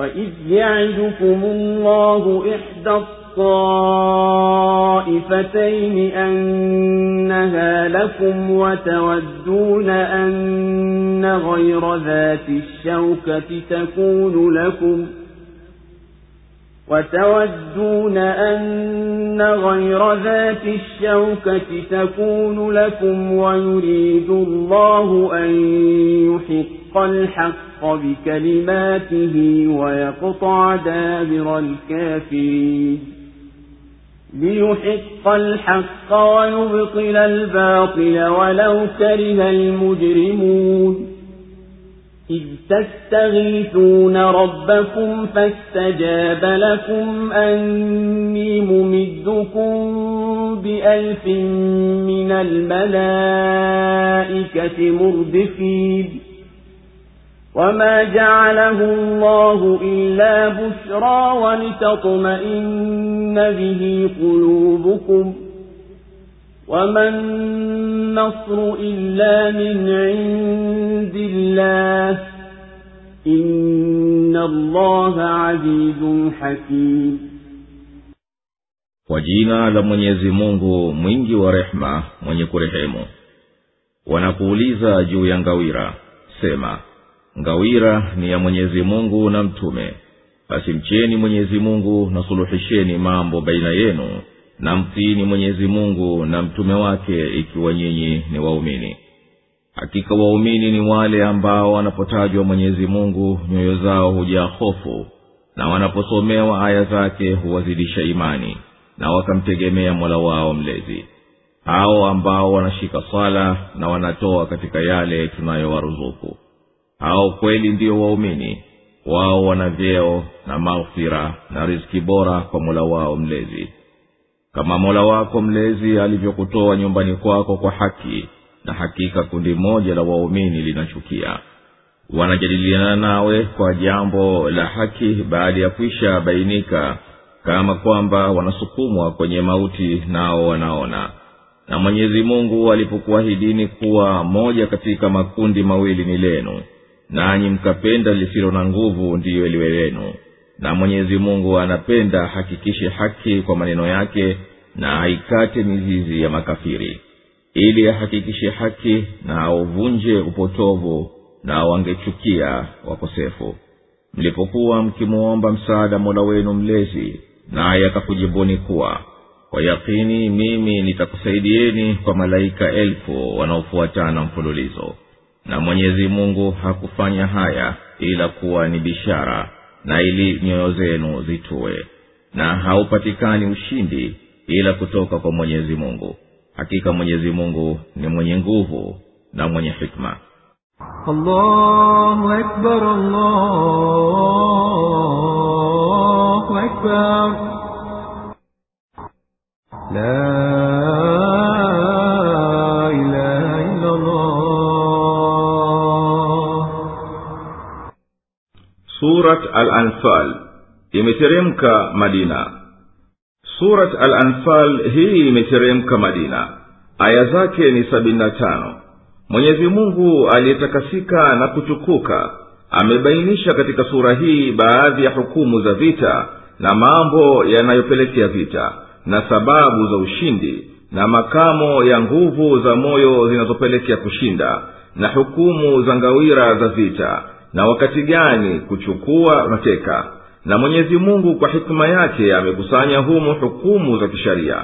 وإذ يعدكم الله إحدى الطائفتين أنها لكم وتودون أن غير ذات الشوكة تكون لكم وتودون أن غير ذات الشوكة تكون لكم ويريد الله أن يحق الحق بكلماته ويقطع دابر الكافرين. ليحق الحق ويبطل الباطل ولو كره المجرمون. إذ تستغيثون ربكم فاستجاب لكم أني ممدكم بألف من الملائكة مردفين. وما جعله الله إلا بشرى ولتطمئن به قلوبكم وما النصر إلا من عند الله إن الله عزيز حكيم kwa jina la mwenyezi mungu mwingi wa rehema mwenye kurehemu wanakuuliza juu ya ngawira sema ngawira ni ya mwenyezi mungu na mtume. Basi mcheni mwenyezi mungu na suluhisheni mambo baina yenu na mtiini mwenyezi mungu na mtume wake ikiwa nyinyi ni waumini. Hakika waumini ni wale ambao wanapotajwa mwenyezi mungu nyoyo zao hujaa hofu na wanaposomewa aya zake huwazidisha imani na wakamtegemea mola wao mlezi. Hao ambao wanashika swala na wanatoa katika yale tunayowaruzuku hao kweli ndio waumini wao wana vyeo na maghfira na riziki bora kwa mola wao mlezi. Kama mola wako mlezi alivyokutoa nyumbani kwako kwa haki na hakika kundi moja la waumini linachukia. Wanajadiliana nawe kwa jambo la haki baada ya kwisha bainika kama kwamba wanasukumwa kwenye mauti nao wanaona. Na mwenyezi mungu alipokuahidini kuwa moja katika makundi mawili ni lenu nanyi mkapenda lisilo na nguvu ndiyo liwe lenu na mwenyezi mungu anapenda hakikishe haki kwa maneno yake na aikate mizizi ya makafiri. Ili ahakikishe haki na auvunje upotovu na wangechukia wakosefu. Mlipokuwa mkimwomba msaada mola wenu mlezi naye akakujibuni kuwa kwa yakini mimi nitakusaidieni kwa malaika elfu wanaofuatana mfululizo na mwenyezi mungu hakufanya haya ila kuwa ni bishara na ili nyoyo zenu zitue na haupatikani ushindi ila kutoka kwa mwenyezi mungu hakika mwenyezi mungu ni mwenye nguvu na mwenye hikma allahu akbar, allahu akbar. La surat al-anfal. Imeteremka madina. Surat al-anfal hii imeteremka madina. Aya zake ni sabini na tano. Mwenyezi mungu aliyetakasika na kutukuka amebainisha katika sura hii baadhi ya hukumu za vita na mambo yanayopelekea vita na sababu za ushindi na makamo ya nguvu za moyo zinazopelekea kushinda na hukumu za ngawira za vita na wakati gani kuchukua mateka? Na mwenyezi mungu kwa hikima yake amekusanya humu hukumu za kisharia.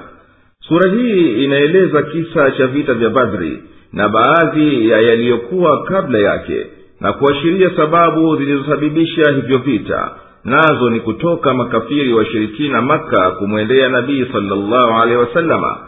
Sura hii inaeleza kisa cha vita vya badri na baadhi ya yaliyokuwa kabla yake na kuashiria sababu zilizosababisha hivyo vita. Nazo ni kutoka makafiri washirikina makka kumwendea nabii salllahu alehi wasalama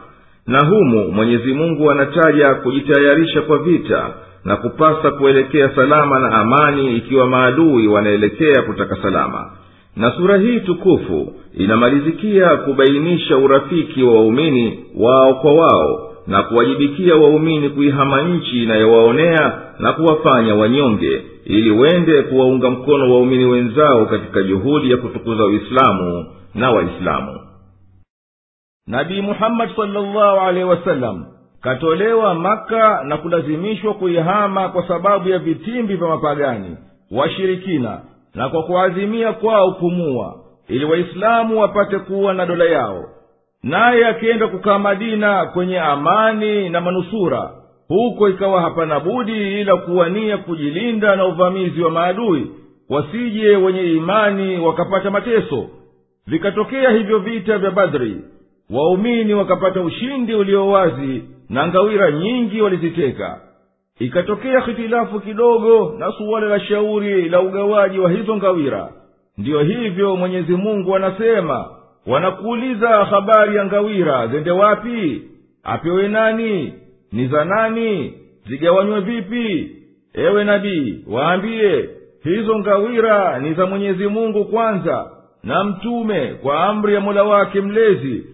na humu mwenyezi mungu anataja kujitayarisha kwa vita na kupasa kuelekea salama na amani ikiwa maadui wanaelekea kutaka salama. Na sura hii tukufu inamalizikia kubainisha urafiki wa waumini wao kwa wao na kuwajibikia waumini kuihama nchi inayowaonea na kuwafanya wanyonge ili wende kuwaunga mkono waumini wenzao katika juhudi ya kutukuza uislamu na waislamu. Nabii muhammadi salllahu alehi wasallam katolewa maka na kulazimishwa kuihama kwa sababu ya vitimbi vya mapagani washirikina na kwa kuazimia kwao kumua ili waislamu wapate kuwa na dola yao. Naye akienda kukaa madina kwenye amani na manusura huko ikawa hapana budi ila kuwania kujilinda na uvamizi wa maadui wasije wenye imani wakapata mateso. Vikatokea hivyo vita vya badri waumini wakapata ushindi ulio wazi na ngawira nyingi waliziteka. Ikatokea hitilafu kidogo na suala la shauri la ugawaji wa hizo ngawira. Ndiyo hivyo mwenyezi mungu anasema wanakuuliza habari ya ngawira zende wapi? Apewe nani? Ni za nani? Zigawanywe vipi? Ewe nabii waambiye hizo ngawira ni za mwenyezi mungu kwanza na mtume kwa amri ya mola wake mlezi.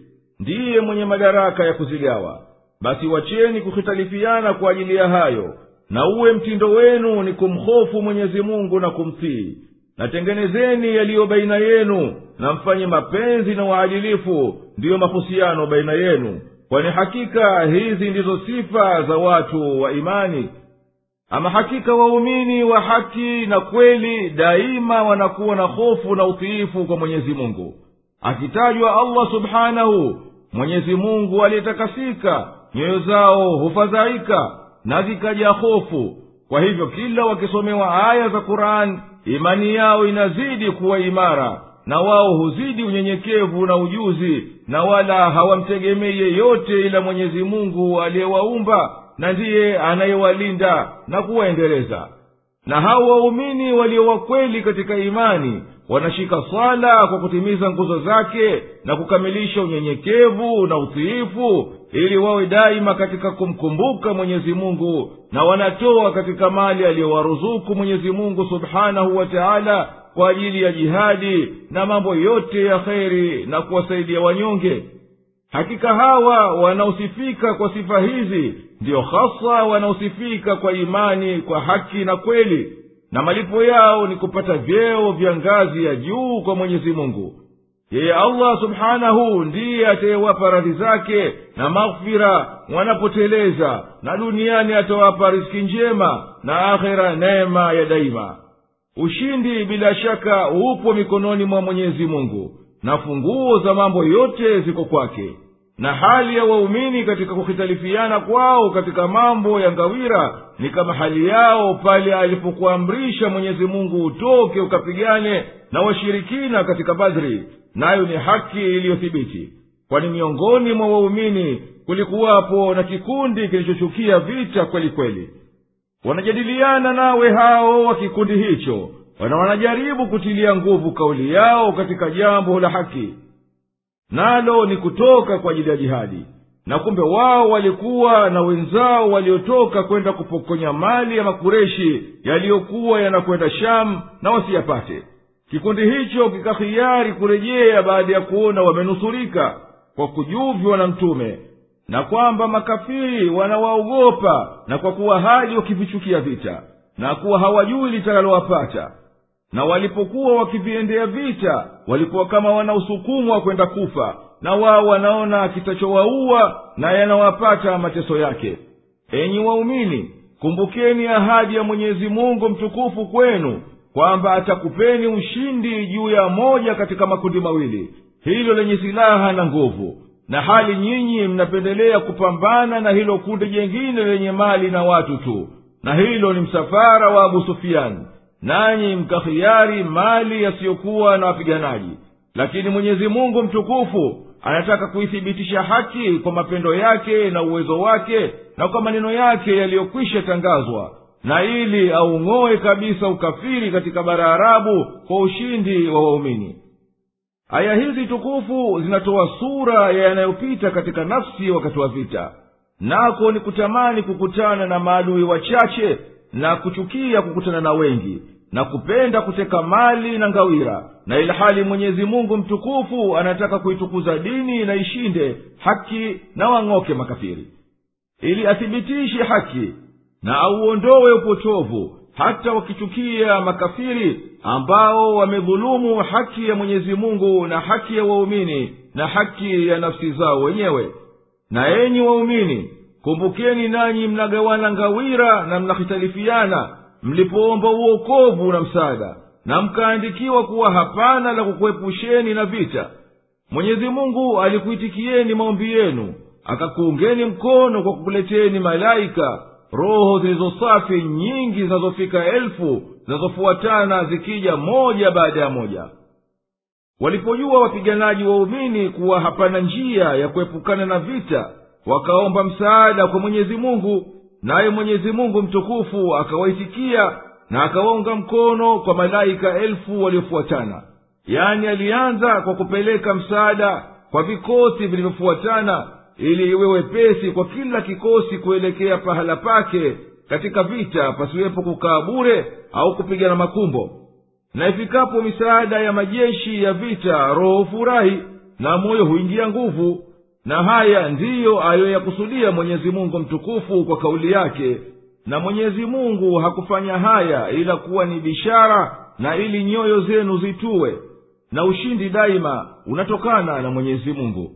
Ndiye mwenye madaraka ya kuzigawa basi wacheni kuhitalifiana kwa ajili ya hayo na uwe mtindo wenu ni kumhofu mwenyezi mungu na kumtii. Natengenezeni yaliyo baina yenu na mfanye mapenzi na uadilifu ndiyo mahusiano baina yenu. Kwani hakika hizi ndizo sifa za watu wa imani. Ama hakika waumini wa haki na kweli daima wanakuwa na hofu na utiifu kwa mwenyezi mungu. Akitajwa allah subhanahu mwenyezi mungu aliyetakasika nyoyo zao hufadhaika na zikaja hofu. Kwa hivyo kila wakisomewa aya za qurani imani yao inazidi kuwa imara na wao huzidi unyenyekevu na ujuzi na wala hawamtegemei yeyote ila mwenyezi mungu aliyewaumba na ndiye anayewalinda na kuwaendeleza. Na hao waumini walio wakweli katika imani wanashika swala kwa kutimiza nguzo zake na kukamilisha unyenyekevu na utiifu ili wawe daima katika kumkumbuka mwenyezi mungu na wanatoa katika mali aliyowaruzuku mwenyezi mungu subhanahu wa taala kwa ajili ya jihadi na mambo yote ya kheri na kuwasaidia wanyonge. Hakika hawa wanaosifika kwa sifa hizi ndiyo hasa wanaosifika kwa imani kwa haki na kweli na malipo yao ni kupata vyeo vya ngazi ya juu kwa mwenyezi mungu. Yeye allah subhanahu ndiye atayewapa radhi zake na maghfira wanapoteleza na duniani atawapa riski njema na akhera neema ya daima. Ushindi bila shaka upo mikononi mwa mwenyezi mungu na funguo za mambo yote ziko kwake na hali ya waumini katika kuhitalifiana kwao katika mambo ya ngawira ni kama hali yao pale alipokuamrisha mwenyezi mungu utoke ukapigane na washirikina katika badri. Nayo ni haki iliyothibiti kwani miongoni mwa waumini kulikuwapo na kikundi kilichochukia vita kweli kweli. Wanajadiliana nawe hao wa kikundi hicho wana wanajaribu kutilia nguvu kauli yao katika jambo la haki nalo ni kutoka kwa ajili ya jihadi. Na kumbe wao walikuwa na wenzao waliotoka kwenda kupokonya mali ya makureshi yaliyokuwa yanakwenda shamu na wasiyapate. Kikundi hicho kikahiari kurejea baada ya kuona wamenusurika kwa kujuvywa na mtume na kwamba makafiri wanawaogopa na kwa kuwa hali wakivichukia vita na kuwa hawajui litakalowapata na walipokuwa wakiviendea vita walikuwa kama wanaosukumwa kwenda kufa na wao wanaona kitachowaua na yanawapata mateso yake. Enyi waumini kumbukeni ahadi ya mwenyezi mungu mtukufu kwenu kwamba atakupeni ushindi juu ya moja katika makundi mawili. Hilo lenye silaha na nguvu. Na hali nyinyi mnapendelea kupambana na hilo kundi jengine lenye mali na watu tu. Na hilo ni msafara wa abu sufiani nanyi mkahiari mali yasiyokuwa na wapiganaji. Lakini mwenyezi mungu mtukufu anataka kuithibitisha haki kwa mapendo yake na uwezo wake na kwa maneno yake yaliyokwisha tangazwa. Na ili aung'oe kabisa ukafiri katika bara arabu kwa ushindi wa waumini. Aya hizi tukufu zinatoa sura ya yanayopita katika nafsi wakati wa vita. Nako ni kutamani kukutana na maadui wachache na kuchukia kukutana na wengi na kupenda kuteka mali na ngawira na ilhali mwenyezi mungu mtukufu anataka kuitukuza dini na ishinde haki na wang'oke makafiri. Ili athibitishe haki na auondowe upotovu hata wakichukia makafiri ambao wamedhulumu haki ya mwenyezi mungu na haki ya waumini na haki ya nafsi zao wenyewe. Na enyi waumini kumbukeni nanyi mnagawana ngawira na mnahitalifiana mlipoomba uokovu na msaada na mkaandikiwa kuwa hapana la kukuepusheni na vita mwenyezi mungu alikuitikieni maombi yenu akakuungeni mkono kwa kukuleteni malaika roho zilizosafi nyingi zinazofika elfu zinazofuatana zikija moja baada ya moja. Walipojua wapiganaji waumini kuwa hapana njia ya kuepukana na vita wakaomba msaada kwa mwenyezi mungu naye mwenyezi mungu mtukufu akawaitikia na akawaunga mkono kwa malaika elfu waliofuatana. Yaani alianza kwa kupeleka msaada kwa vikosi vilivyofuatana ili iwe wepesi kwa kila kikosi kuelekea pahala pake katika vita pasiwepo kukaa bure au kupigana makumbo. Na ifikapo misaada ya majeshi ya vita roho hufurahi na moyo huingia nguvu na haya ndiyo aliyoyakusudia mwenyezi mungu mtukufu kwa kauli yake na mwenyezi mungu hakufanya haya ila kuwa ni bishara na ili nyoyo zenu zituwe na ushindi daima unatokana na mwenyezi mungu.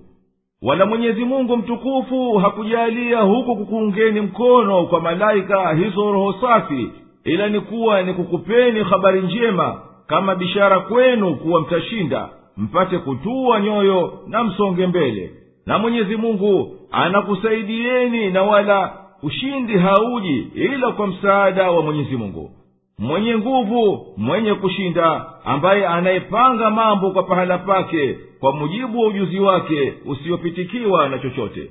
Wala mwenyezi mungu mtukufu hakujalia huku kukuungeni mkono kwa malaika hizo roho safi ila ni kuwa ni kukupeni habari njema kama bishara kwenu kuwa mtashinda mpate kutua nyoyo na msonge mbele na mwenyezi mungu anakusaidieni na wala ushindi hauji ila kwa msaada wa mwenyezi mungu. Mwenye nguvu mwenye kushinda ambaye anayepanga mambo kwa pahala pake kwa mujibu wa ujuzi wake usiyopitikiwa na chochote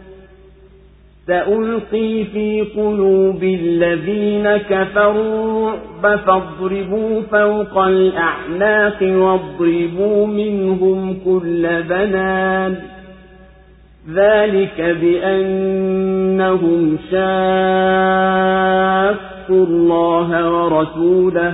سألقي في قلوب الذين كفروا الرعب فاضربوا فوق الأعناق واضربوا منهم كل بنان. ذلك بأنهم شاقوا الله ورسوله.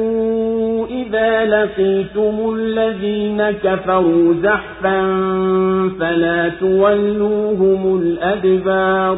إذا لقيتم الذين كفروا زحفا فلا تولوهم الأدبار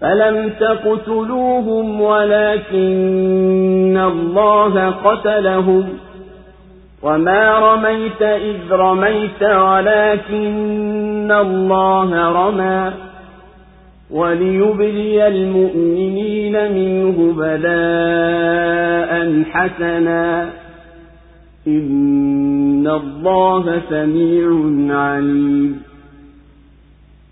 فلم تقتلوهم ولكن الله قتلهم وما رميت إذ رميت ولكن الله رمى وليبلي المؤمنين منه بلاء حسنا إن الله سميع عليم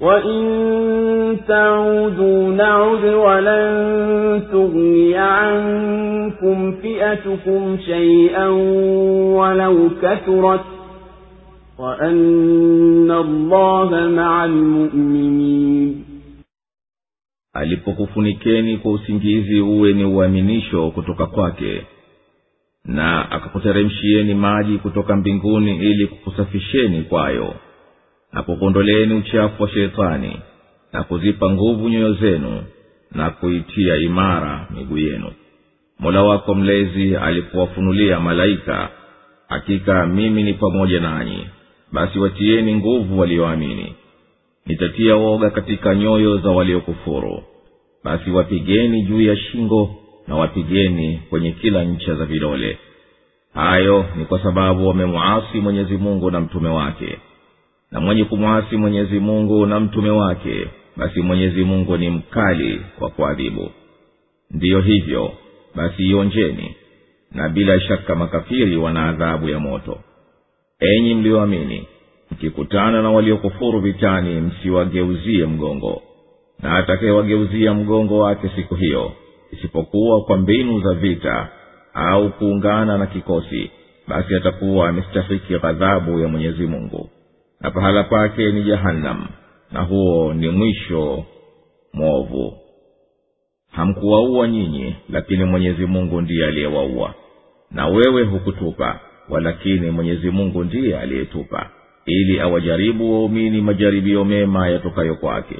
وإن تعودوا نعد ولن تغني عنكم فئتكم شيئا ولو كثرت وأن الله مع المؤمنين alipokufunikeni kwa usingizi uwe ni uaminisho kutoka kwake na akakuteremshieni maji kutoka mbinguni ili kukusafisheni kwayo na kukuondoleeni uchafu wa sheitani na kuzipa nguvu nyoyo zenu na kuitia imara miguu yenu. Mola wako mlezi alipowafunulia malaika hakika mimi ni pamoja nanyi basi watieni nguvu walioamini. Nitatia woga katika nyoyo za waliokufuru. Basi wapigeni juu ya shingo na wapigeni kwenye kila ncha za vidole. Hayo ni kwa sababu wamemwasi mwenyezi mungu na mtume wake na mwenye kumwasi mwenyezi mungu na mtume wake basi mwenyezi mungu ni mkali kwa kuadhibu. Ndiyo hivyo basi ionjeni na bila shaka makafiri wana adhabu ya moto. Enyi mliyoamini mkikutana na waliokufuru vitani msiwageuzie mgongo. Na atakayewageuzia mgongo wake siku hiyo isipokuwa kwa mbinu za vita au kuungana na kikosi basi atakuwa amestahiki ghadhabu ya mwenyezi mungu na pahala pake ni jahannam na huo ni mwisho mwovu. Hamkuwaua nyinyi lakini mwenyezi mungu ndiye aliyewaua. Na wewe hukutupa walakini mwenyezi mungu ndiye aliyetupa ili awajaribu waumini majaribio mema yatokayo kwake.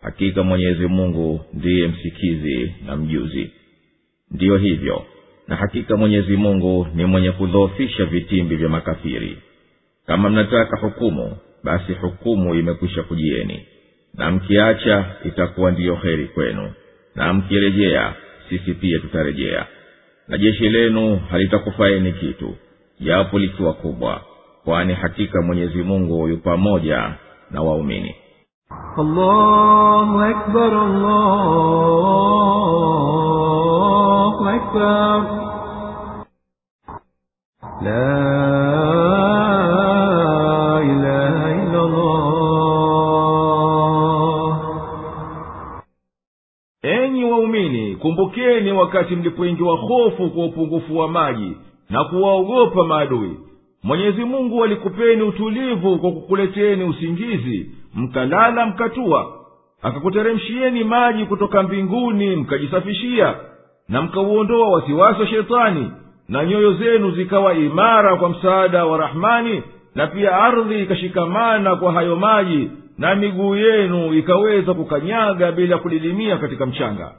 Hakika mwenyezi mungu ndiye msikizi na mjuzi. Ndiyo hivyo na hakika mwenyezi mungu ni mwenye kudhoofisha vitimbi vya makafiri kama mnataka hukumu basi hukumu imekwisha kujieni. Na mkiacha itakuwa ndiyo heri kwenu. Na mkirejea sisi pia tutarejea. Na jeshi lenu halitakufaeni kitu japo likiwa kubwa kwani hakika mwenyezi mungu yu pamoja na waumini. Allahu akbar, allahu akbar. La kumbukeni wakati mlipoingiwa hofu kwa upungufu wa maji na kuwaogopa maadui. Mwenyezi mungu alikupeni utulivu kwa kukuleteni usingizi mkalala mkatua. Akakuteremshieni maji kutoka mbinguni mkajisafishia na mkauondoa wasiwasi wa shetani na nyoyo zenu zikawa imara kwa msaada wa rahmani na pia ardhi ikashikamana kwa hayo maji na miguu yenu ikaweza kukanyaga bila kudidimia katika mchanga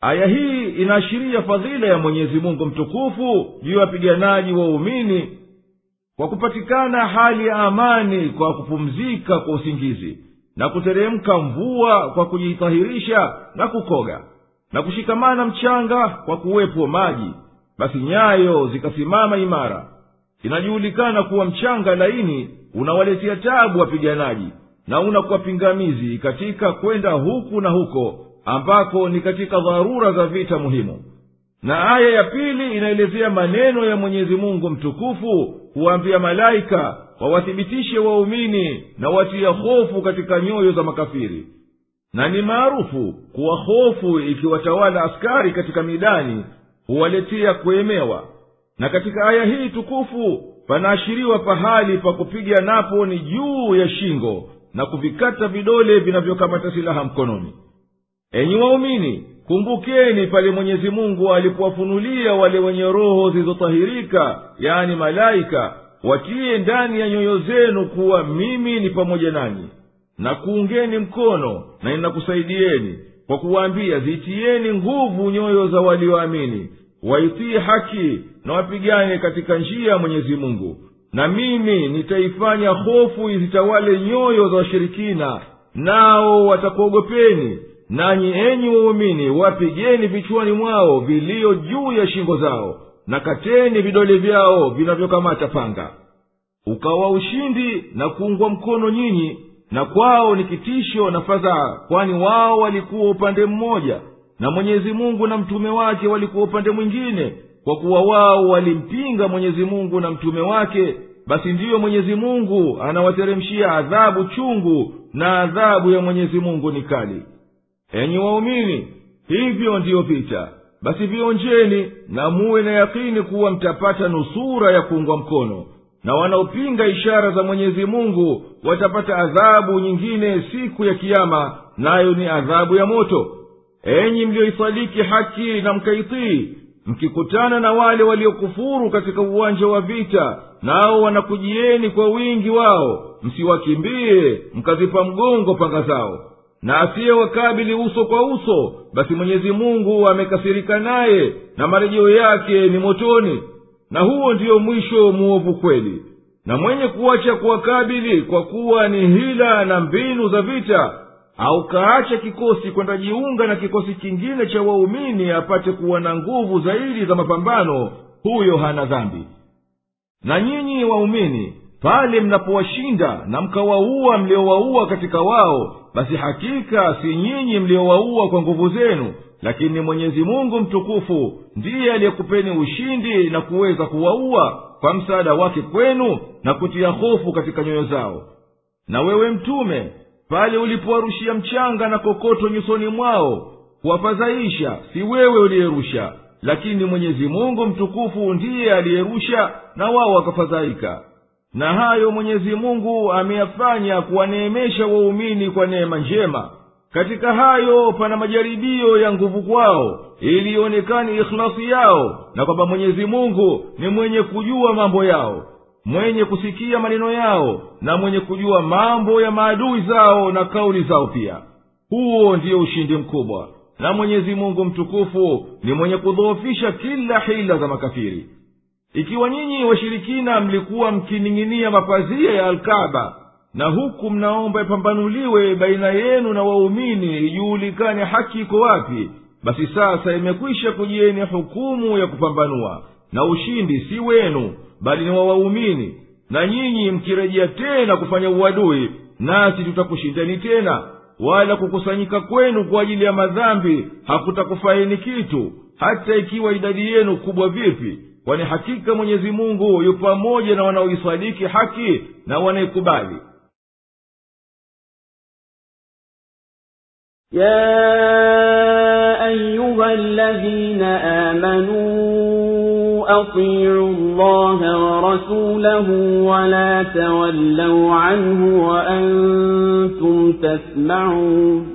aya hii inaashiria fadhila ya mwenyezi mungu mtukufu juu ya wapiganaji waumini kwa kupatikana hali ya amani kwa kupumzika kwa usingizi na kuteremka mvua kwa kujitahirisha na kukoga na kushikamana mchanga kwa kuwepo maji. Basi nyayo zikasimama imara. Inajulikana kuwa mchanga laini unawaletea tabu wapiganaji na unakuwa pingamizi katika kwenda huku na huko ambako ni katika dharura za vita muhimu. Na aya ya pili inaelezea maneno ya mwenyezi mungu mtukufu huwaambia malaika wawathibitishe waumini na watia hofu katika nyoyo za makafiri. Na ni maarufu kuwa hofu ikiwatawala askari katika midani huwaletea kuemewa. Na katika aya hii tukufu panaashiriwa pahali pa kupiga napo ni juu ya shingo na kuvikata vidole vinavyokamata silaha mkononi enyi waumini kumbukeni pale mwenyezi mungu alipowafunulia wale wenye roho zilizotahirika yani malaika watiye ndani ya nyoyo zenu kuwa mimi ni pamoja nanyi. Na kuungeni mkono na ninakusaidieni kwa kuwaambia zitieni nguvu nyoyo za walioamini waitii haki na wapigane katika njia ya mwenyezi mungu. Na mimi nitaifanya hofu izitawale nyoyo za washirikina nao watakuogopeni nanyi enyi waumini wapigeni vichwani mwao vilio juu ya shingo zao na kateni vidole vyao vinavyokamata panga. Ukawa ushindi na kuungwa mkono nyinyi na kwao ni kitisho na fadhaa kwani wao walikuwa upande mmoja na mwenyezi mungu na mtume wake walikuwa upande mwingine. Kwa kuwa wao walimpinga mwenyezi mungu na mtume wake basi ndiyo mwenyezi mungu anawateremshia adhabu chungu na adhabu ya mwenyezi mungu ni kali enyi waumini hivyo ndiyo vita. Basi vionjeni na muwe na yakini kuwa mtapata nusura ya kuungwa mkono. Na wanaopinga ishara za mwenyezi mungu watapata adhabu nyingine siku ya kiama nayo ni adhabu ya moto. Enyi mliyoisadiki haki na mkaitii mkikutana na wale waliokufuru katika uwanja wa vita nao wanakujieni kwa wingi wao. Msiwakimbie mkazipa mgongo panga zao na asiyewakabili uso kwa uso basi mwenyezi mungu amekasirika naye na marejeo yake ni motoni. Na huo ndiyo mwisho muovu kweli. Na mwenye kuacha kuwakabili kwa kuwa ni hila na mbinu za vita au kaacha kikosi kwenda jiunga na kikosi kingine cha waumini apate kuwa na nguvu zaidi za mapambano huyo hana dhambi. Na nyinyi waumini pale mnapowashinda na mkawaua mliowaua katika wao basi hakika si nyinyi mliowaua kwa nguvu zenu lakini mwenyezi mungu mtukufu ndiye aliyekupeni ushindi na kuweza kuwaua kwa msaada wake kwenu na kutia hofu katika nyoyo zao. Na wewe mtume pale ulipowarushia mchanga na kokoto nyusoni mwao kuwafadhaisha si wewe uliyerusha lakini mwenyezi mungu mtukufu ndiye aliyerusha na wao wakafadhaika na hayo mwenyezi mungu ameyafanya kuwaneemesha waumini kwa neema njema. Katika hayo pana majaribio ya nguvu kwao ili ionekane ikhlasi yao na kwamba mwenyezi mungu ni mwenye kujua mambo yao mwenye kusikia maneno yao na mwenye kujua mambo ya maadui zao na kauli zao pia. Huo ndiyo ushindi mkubwa. Na mwenyezi mungu mtukufu ni mwenye kudhoofisha kila hila za makafiri ikiwa nyinyi washirikina mlikuwa mkining'inia mapazia ya alkaba na huku mnaomba ipambanuliwe baina yenu na waumini ijuulikane haki iko wapi basi sasa imekwisha kujieni hukumu ya kupambanua na ushindi si wenu bali ni wa waumini. Na nyinyi mkirejea tena kufanya uadui nasi tutakushindani tena wala kukusanyika kwenu kwa ajili ya madhambi hakutakufaini kitu hata ikiwa idadi yenu kubwa vipi kwani hakika mwenyezi mungu yu pamoja na wanaoisadiki haki na wanaikubali يا أيها الذين آمنوا أطيعوا الله ورسوله ولا تولوا عنه وأنتم تسمعون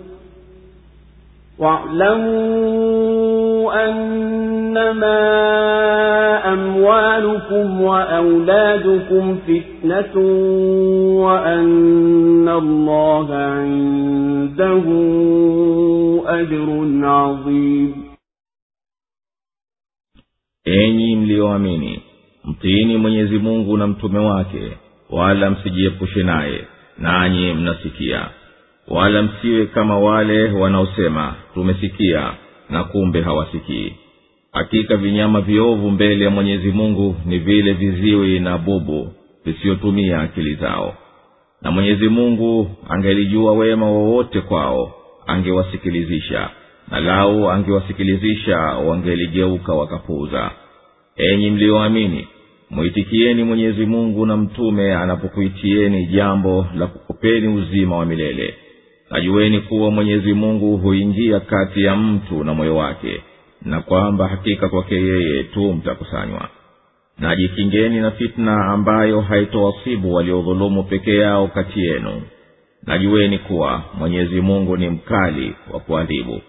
واعلموا أنما أموالكم وأولادكم فتنة وأن الله عنده أجر عظيم enyi mliyoamini mtiini mwenyezi mungu na mtume wake wala msijiepushe naye nanyi mnasikia wala msiwe kama wale wanaosema tumesikia na kumbe hawasikii. Hakika vinyama viovu mbele ya mwenyezi mungu ni vile viziwi na bubu visiyotumia akili zao. Na mwenyezi mungu angelijua wema wowote kwao angewasikilizisha na lau angewasikilizisha wangeligeuka wakapuuza. Enyi mliyoamini mwitikieni mwenyezi mungu na mtume anapokuitieni jambo la kukupeni uzima wa milele najueni kuwa mwenyezi mungu huingia kati ya mtu na moyo wake na kwamba hakika kwake yeye tu mtakusanywa. Najikingeni na fitna ambayo haitowasibu waliodhulumu peke yao kati yenu. Najueni kuwa mwenyezi mungu ni mkali wa kuadhibu.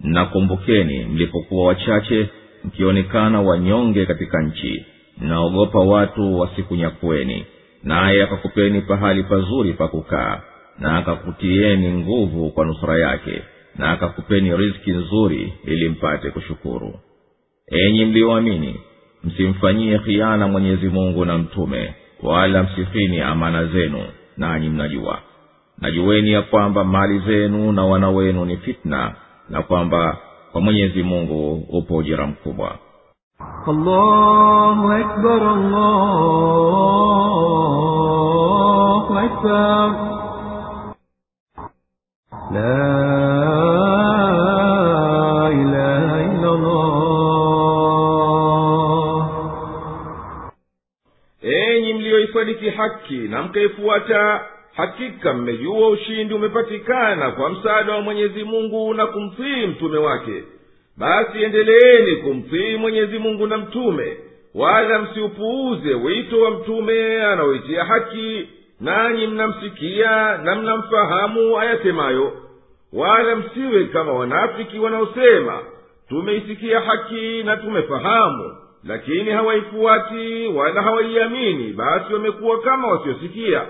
Nakumbukeni mlipokuwa wachache mkionekana wanyonge katika nchi. Mnaogopa watu wasikunyakueni naye akakupeni pahali pazuri pa kukaa na akakutieni nguvu kwa nusura yake na akakupeni riski nzuri ili mpate kushukuru. Enyi mlioamini msimfanyie khiana mwenyezi mungu na mtume wala msifini amana zenu nanyi mnajua. Najuweni ya kwamba mali zenu na wana wenu ni fitna na kwamba kwa mwenyezi mungu upo ujira mkubwa. Allahu akbar, allahu akbar enyi mliyoisadiki haki na mkaifuata hakika mmejua ushindi umepatikana kwa msaada wa mwenyezi mungu na kumtii mtume wake. Basi endeleeni kumtii mwenyezi mungu na mtume wala msiupuuze wito wa mtume anaoitia haki nanyi mnamsikia na mnamfahamu ayasemayo wala msiwe kama wanafiki wanaosema tumeisikia haki na tumefahamu lakini hawaifuati wala hawaiamini basi wamekuwa kama wasiosikia.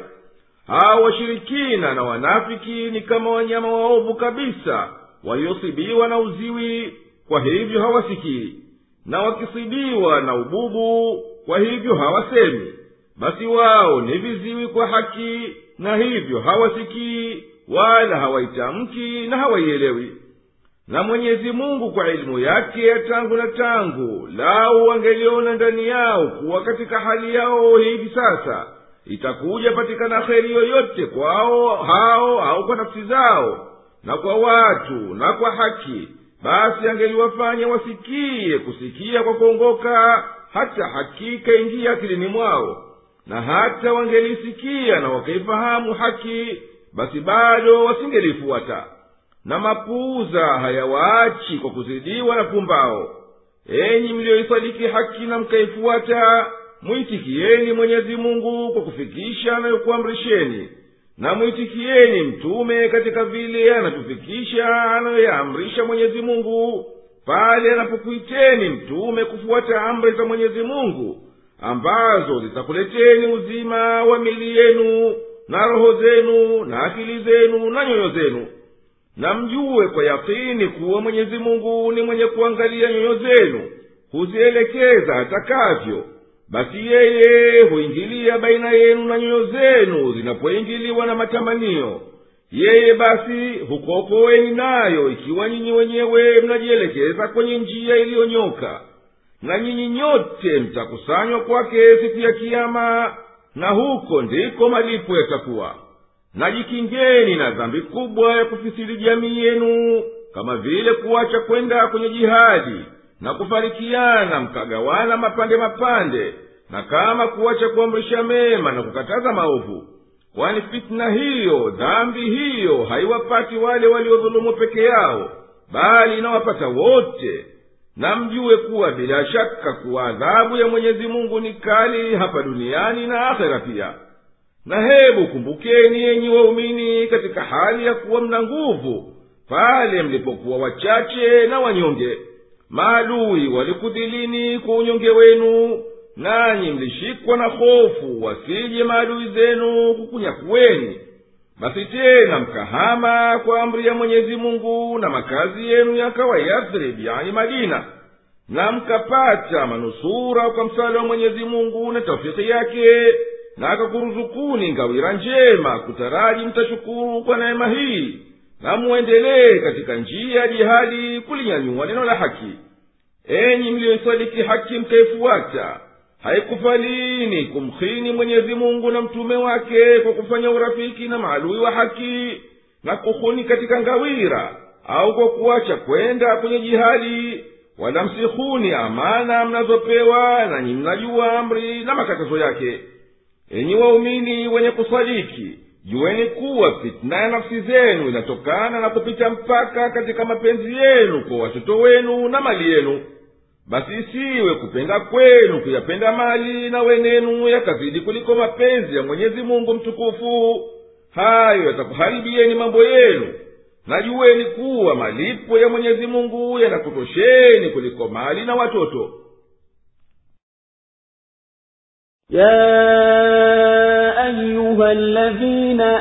Hao washirikina na wanafiki ni kama wanyama waovu kabisa waliosibiwa na uziwi kwa hivyo hawasikii. Na wakisibiwa na ububu kwa hivyo hawasemi basi wao ni viziwi kwa haki na hivyo hawasikii wala hawaitamki na hawaielewi. Na mwenyezi mungu kwa elimu yake ya tangu na tangu lau wangeliona ndani yao kuwa katika hali yao hivi sasa itakuja patikana kheri yoyote kwao hao au kwa nafsi zao na kwa watu na kwa haki. Basi angeliwafanya wasikie kusikia kwa kuongoka hata hakika ingia akilini mwao na hata wangelisikia na wakaifahamu haki basi bado wasingelifuata. Na mapuuza hayawaachi kwa kuzidiwa na pumbao. Enyi mliyoisadiki haki na mkaifuata mwitikieni mwenyezi mungu kwa kufikisha anayokuamrisheni. Na mwitikieni mtume katika vile anavyofikisha anayoyaamrisha mwenyezi mungu pale anapokuiteni mtume kufuata amri za mwenyezi mungu ambazo zitakuleteni uzima wa mili yenu na roho zenu na akili zenu na nyoyo zenu. Na mjue kwa yakini kuwa mwenyezi mungu ni mwenye kuangalia nyoyo zenu huzielekeza atakavyo. Basi yeye huingilia baina yenu na nyoyo zenu zinapoingiliwa na matamanio. Yeye basi hukuokoweni nayo ikiwa nyinyi wenyewe mnajielekeza kwenye njia iliyonyoka na nyinyi nyote mtakusanywa kwake siku ya kiama na huko ndiko malipo yatakuwa. Najikingeni na dhambi kubwa ya kufisiri jamii yenu kama vile kuacha kwenda kwenye jihadi na kufarikiana mkagawana mapande mapande na kama kuacha kuamrisha mema na kukataza maovu. Kwani fitina hiyo dhambi hiyo haiwapati wale waliodhulumu peke yao bali inawapata wote na mjue kuwa bila shaka kuwa adhabu ya mwenyezi mungu ni kali hapa duniani na akhera pia. Na hebu kumbukeni yenyi waumini katika hali ya kuwa mna nguvu pale mlipokuwa wachache na wanyonge. Maadui walikudhilini kwa unyonge wenu nanyi mlishikwa na hofu wasije maadui zenu kukunyakuweni basi tena mkahama kwa amri ya mwenyezi mungu na makazi yenu yakawa yathrib yani madina. Na mkapata manusura kwa msala wa mwenyezi mungu na taufiki yake na akakuruzukuni ngawira njema kutaraji mtashukuru kwa neema hii na muendelee katika njia ya jihadi kulinyanyua neno la haki. Enyi mliyoisadiki haki mkaifuata haikufalini kumkhini mwenyezi mungu na mtume wake kwa kufanya urafiki na maadui wa haki na kuhuni katika ngawira au kwa kuacha kwenda kwenye jihadi wala msihuni amana mnazopewa nanyi mnajua amri na makatazo yake. Enyi waumini wenye kusadiki jueni kuwa fitna ya nafsi zenu inatokana na kupita mpaka katika mapenzi yenu kwa watoto wenu na mali yenu basi isiwe kupenda kwenu kuyapenda mali na wenenu yakazidi kuliko mapenzi ya mwenyezi mungu mtukufu. Hayo yatakuharibieni mambo yenu. Najuweni kuwa malipo ya mwenyezi mungu yanakutosheni kuliko mali na watoto. Ya ayuha ladhina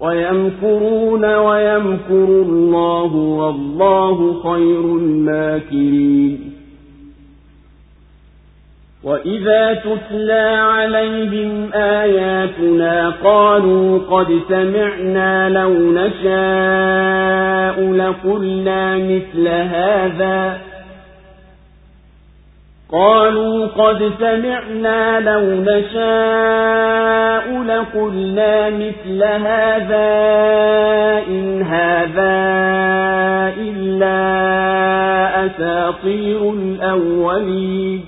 ويمكرون ويمكر الله والله خير الماكرين. وإذا تتلى عليهم آياتنا قالوا قد سمعنا لو نشاء لقلنا مثل هذا قالوا قد سمعنا لو نشاء لقلنا مثل هذا إن هذا إلا أساطير الأولين.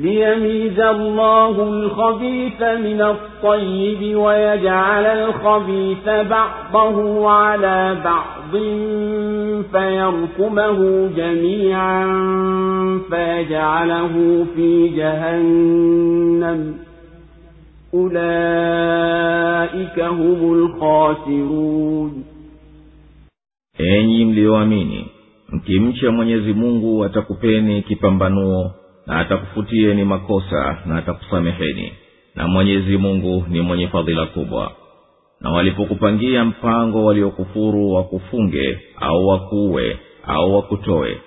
ليميز الله الخبيث من الطيب ويجعل الخبيث بعضه على بعض فيركمه جميعا فيجعله في جهنم أولئك هم الخاسرون enyi mliyoamini mkimcha mwenyezi mungu atakupeni kipambanuo na atakufutieni makosa na atakusameheni. Na mwenyezi mungu ni mwenye fadhila kubwa. Na walipokupangia mpango waliokufuru wakufunge au wakuue au wakutoe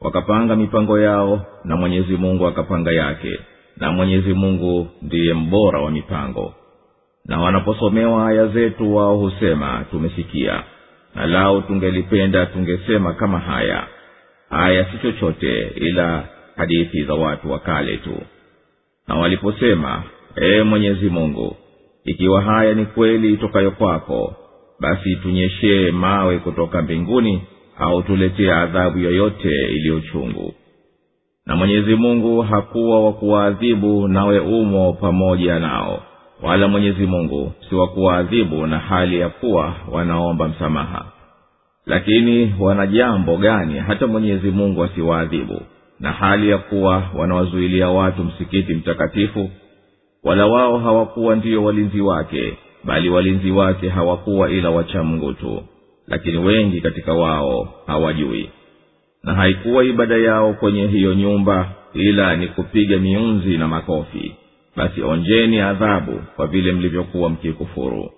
wakapanga mipango yao na mwenyezi mungu akapanga yake. Na mwenyezi mungu ndiye mbora wa mipango. Na wanaposomewa aya zetu wao husema tumesikia. Na lao tungelipenda tungesema kama haya haya si chochote ila hadithi za watu wa kale tu. Na waliposema ee mwenyezi mungu ikiwa haya ni kweli itokayo kwako basi tunyeshee mawe kutoka mbinguni au tuletee adhabu yoyote iliyochungu na mwenyezi mungu hakuwa wa kuwaadhibu nawe umo pamoja nao. Wala mwenyezi mungu si wa kuwaadhibu na hali ya kuwa wanaomba msamaha. Lakini wana jambo gani hata mwenyezi mungu asiwaadhibu na hali ya kuwa wanawazuilia watu msikiti mtakatifu wala wao hawakuwa ndiyo walinzi wake bali walinzi wake hawakuwa ila wachamngu tu lakini wengi katika wao hawajui. Na haikuwa ibada yao kwenye hiyo nyumba ila ni kupiga miunzi na makofi. Basi onjeni adhabu kwa vile mlivyokuwa mkikufuru.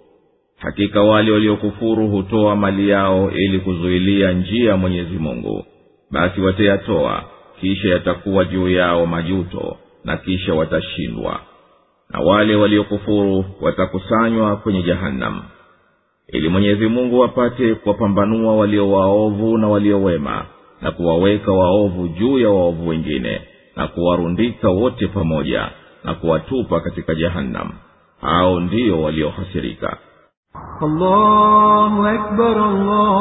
Hakika wale waliokufuru hutoa mali yao ili kuzuilia njia mwenyezi mungu. Basi watayatoa kisha yatakuwa juu yao majuto na kisha watashindwa. Na wale waliokufuru watakusanywa kwenye jahannam. Ili mwenyezi mungu apate kuwapambanua walio waovu na waliowema na kuwaweka waovu juu ya waovu wengine na kuwarundika wote pamoja na kuwatupa katika jahannam. Hao ndiyo waliohasirika. Allahu akbar, allahu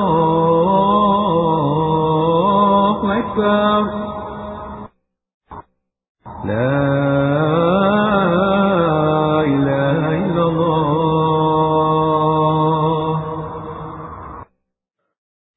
akbar لا إله إلا الله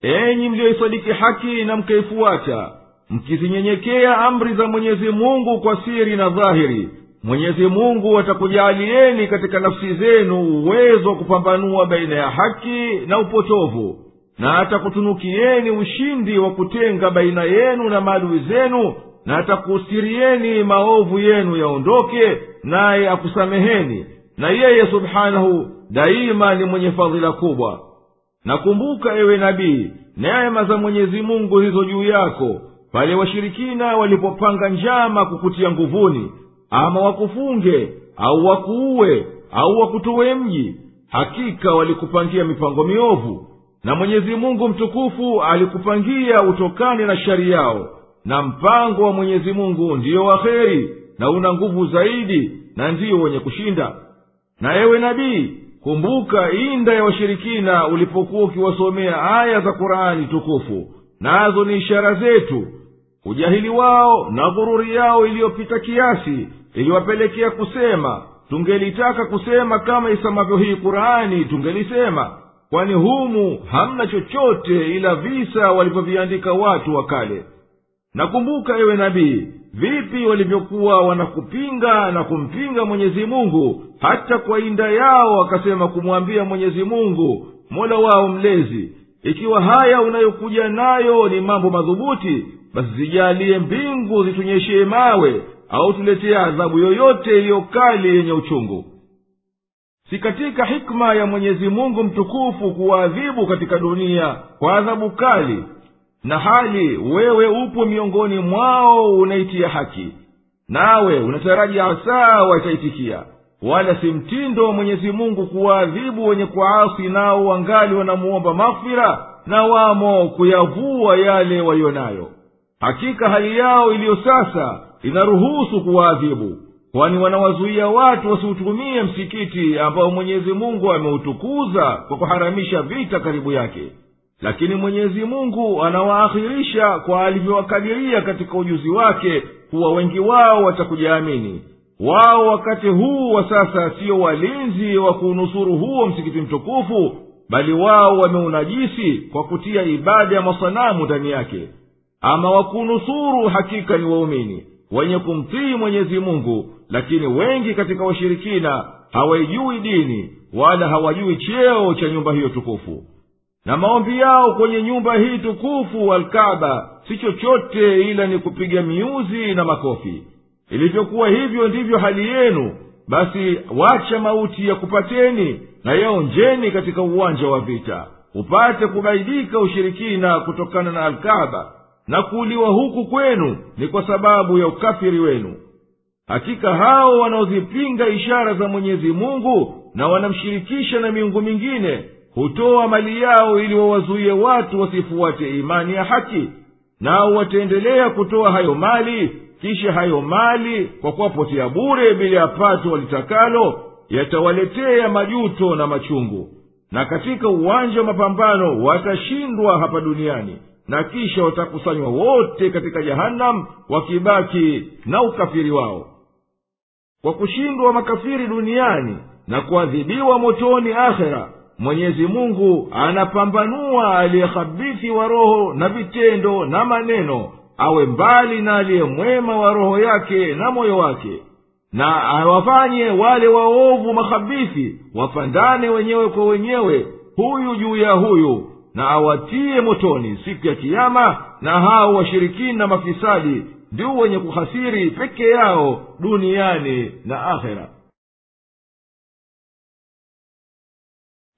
enyi mliyoisadiki haki na mkaifuata mkizinyenyekea amri za mwenyezi mungu kwa siri na dhahiri mwenyezi mungu atakujaalieni katika nafsi zenu uwezo wa kupambanua baina ya haki na upotovu na atakutunukieni ushindi wa kutenga baina yenu na maadui zenu na atakusirieni maovu yenu yaondoke naye akusameheni. Na yeye subhanahu daima ni mwenye fadhila kubwa. Nakumbuka ewe nabii neema za mwenyezi mungu zilizo juu yako pale washirikina walipopanga njama kukutia nguvuni ama wakufunge au wakuue au wakutowe mji hakika walikupangia mipango miovu. Na mwenyezi mungu mtukufu alikupangia utokane na shari yao na mpango wa mwenyezi mungu ndiyo wa kheri na una nguvu zaidi na ndiyo wenye kushinda. Na ewe nabii kumbuka inda ya washirikina ulipokuwa ukiwasomea aya za qurani tukufu. Nazo ni ishara zetu ujahili wao na ghururi yao iliyopita kiasi iliwapelekea kusema tungelitaka kusema kama isemavyo hii qurani tungelisema. Kwani humu hamna chochote ila visa walivyoviandika watu wa kale nakumbuka ewe nabii vipi walivyokuwa wanakupinga na kumpinga mwenyezi mungu hata kwa inda yao wakasema kumwambia mwenyezi mungu mola wao mlezi ikiwa haya unayokuja nayo ni mambo madhubuti basi zijalie mbingu zitunyeshee mawe au tuletee adhabu yoyote iliyo kali yenye uchungu. Si katika hikma ya mwenyezi mungu mtukufu kuwaadhibu katika dunia kwa adhabu kali na hali wewe upo miongoni mwao unaitia haki. Nawe unataraji asaa wataitikia. Wala si mtindo wa mwenyezi mungu kuwaadhibu wenye kuasi nao wangali wanamuomba maghfira na wamo kuyavua yale waliyo nayo hakika hali yao iliyo sasa inaruhusu kuwaadhibu kwani wanawazuia watu wasiutumie msikiti ambao mwenyezi mungu ameutukuza kwa kuharamisha vita karibu yake lakini mwenyezi mungu anawaakhirisha kwa alivyowakadiria katika ujuzi wake kuwa wengi wao watakujaamini wao wakati huu wa sasa siyo walinzi wa kuunusuru huo msikiti mtukufu bali wao wameunajisi kwa kutia ibada ya masanamu ndani yake. Ama wakunusuru hakika ni waumini wenye kumtii mwenyezi mungu lakini wengi katika washirikina hawaijui dini wala hawajui cheo cha nyumba hiyo tukufu na maombi yao kwenye nyumba hii tukufu alkaba si chochote ila ni kupiga miuzi na makofi. Ilivyokuwa hivyo ndivyo hali yenu. Basi wacha mauti ya kupateni na yaonjeni katika uwanja wa vita. Upate kubaidika ushirikina kutokana na alkaba na kuuliwa huku kwenu ni kwa sababu ya ukafiri wenu. Hakika hao wanaozipinga ishara za mwenyezi mungu na wanamshirikisha na miungu mingine hutoa mali yao ili wawazuie watu wasifuate imani ya haki nao wataendelea kutoa hayo mali kisha hayo mali kwa kuwapotea bure bila ya pato walitakalo yatawaletea majuto na machungu. Na katika uwanja wa mapambano watashindwa hapa duniani na kisha watakusanywa wote katika jahannam wakibaki na ukafiri wao. Kwa kushindwa makafiri duniani na kuadhibiwa motoni akhera mwenyezi mungu anapambanua aliyehabithi wa roho na vitendo na maneno awe mbali na aliye mwema wa roho yake na moyo wake. Na awafanye wale waovu mahabithi wapandane wenyewe kwa wenyewe huyu juu ya huyu na awatiye motoni siku ya kiama na hao washirikina mafisadi ndio wenye kuhasiri peke yao duniani na akhera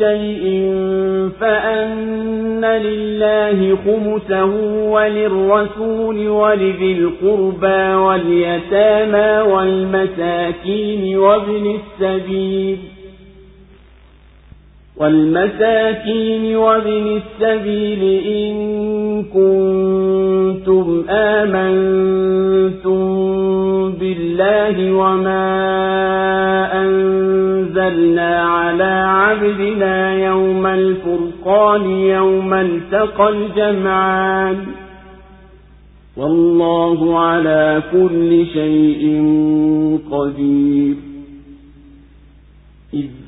شيء فأن لله خمسه وللرسول ولذي القربى واليتامى والمساكين وابن السبيل والمساكين وابن السبيل إن كنتم آمنتم بالله وما أنزلنا على عبدنا يوم الفرقان يوم التقى الجمعان والله على كل شيء قدير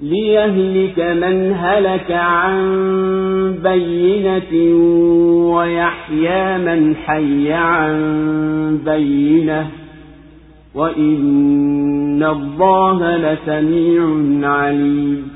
ليهلك من هلك عن بينة ويحيى من حي عن بينة وإن الله لسميع عليم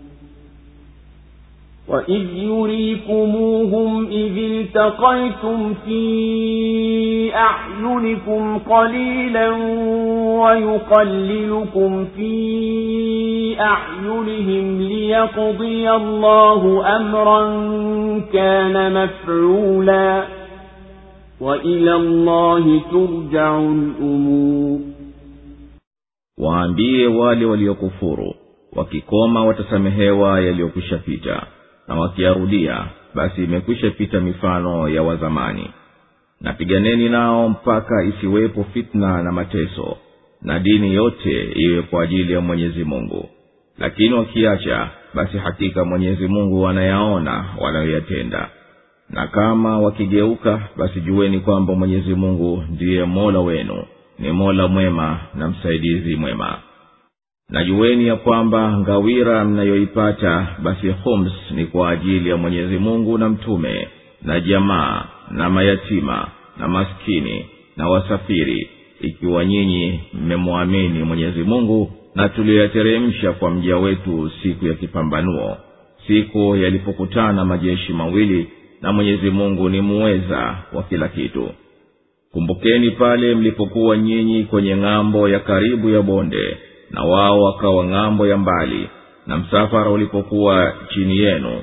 وإذ يريكموهم إذ التقيتم في أعينكم قليلا ويقللكم في أعينهم ليقضي الله أمرا كان مفعولا وإلى الله ترجع الأمور. Waambie wale waliokufuru wakikoma watasamehewa yaliyokwisha pita na wakiyarudia basi imekwisha pita mifano ya wazamani. Napiganeni nao mpaka isiwepo fitna na mateso na dini yote iwe kwa ajili ya mwenyezi mungu. Lakini wakiacha basi hakika mwenyezi mungu anayaona wanayoyatenda. Na kama wakigeuka basi jueni kwamba mwenyezi mungu ndiye mola wenu. Ni mola mwema na msaidizi mwema na jueni ya kwamba ngawira mnayoipata basi homs ni kwa ajili ya mwenyezi mungu na mtume na jamaa na mayatima na maskini na wasafiri ikiwa nyinyi mmemwamini mwenyezi mungu na tuliyateremsha kwa mja wetu siku ya kipambanuo. Siku yalipokutana majeshi mawili na mwenyezi mungu ni muweza wa kila kitu. Kumbukeni pale mlipokuwa nyinyi kwenye ng'ambo ya karibu ya bonde na wao wakawa ng'ambo ya mbali na msafara ulipokuwa chini yenu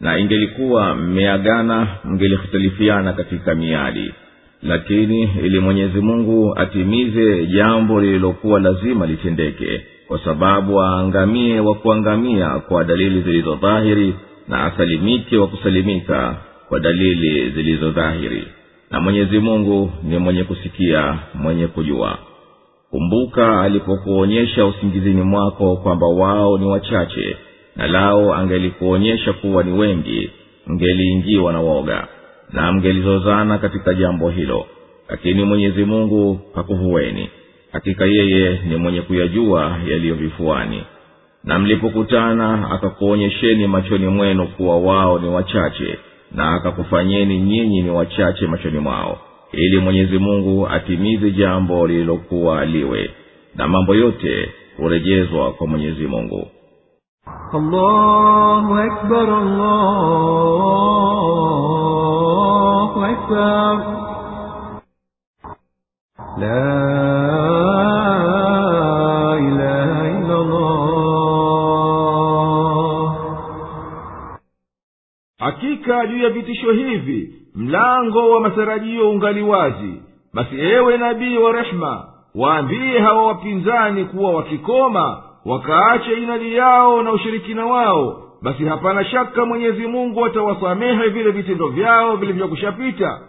na ingelikuwa mmeagana mngelihitilifiana katika miadi. Lakini ili mwenyezi mungu atimize jambo lililokuwa lazima litendeke kwa sababu aangamie wa kuangamia kwa dalili zilizodhahiri na asalimike wa kusalimika kwa dalili zilizodhahiri na mwenyezi mungu ni mwenye kusikia mwenye kujua kumbuka alipokuonyesha usingizini mwako kwamba wao ni wachache na lao angelikuonyesha kuwa ni wengi mngeliingiwa na woga na mngelizozana katika jambo hilo. Lakini mwenyezi mungu hakuhuweni hakika yeye ni mwenye kuyajua yaliyo vifuani. Na mlipokutana akakuonyesheni machoni mwenu kuwa wao ni wachache na akakufanyeni nyinyi ni wachache machoni mwao ili mwenyezi mungu atimize jambo lililokuwa liwe na mambo yote hurejezwa kwa mwenyezi mungu allahu akbar, allahu akbar. La hakika juu ya vitisho hivi mlango wa matarajio ungali wazi. Basi ewe nabii wa rehema waambie hawa wapinzani kuwa wakikoma wakaache inadi yao na ushirikina wao. Basi hapana shaka mwenyezi mungu atawasamehe vile vitendo vyao vilivyokushapita.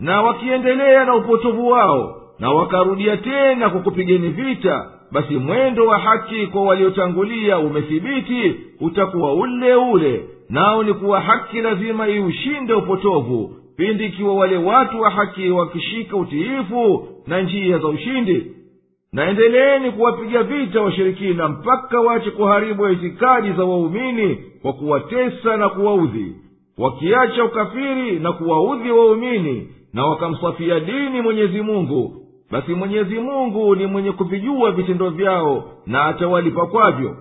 Na wakiendelea na upotovu wao na wakarudia tena kwa kupigeni vita basi mwendo wa haki kwa waliotangulia umethibiti utakuwa ule ule nao ni kuwa haki lazima iushinde upotovu pindi ikiwa wale watu wa haki wakishika utiifu na njia za ushindi. Naendeleeni kuwapiga vita washirikina mpaka wache kuharibu itikadi za waumini kwa kuwatesa na kuwaudhi. Wakiacha ukafiri na kuwaudhi waumini na wakamsafia dini mwenyezi mungu basi mwenyezi mungu ni mwenye kuvijua vitendo vyao na atawalipa kwavyo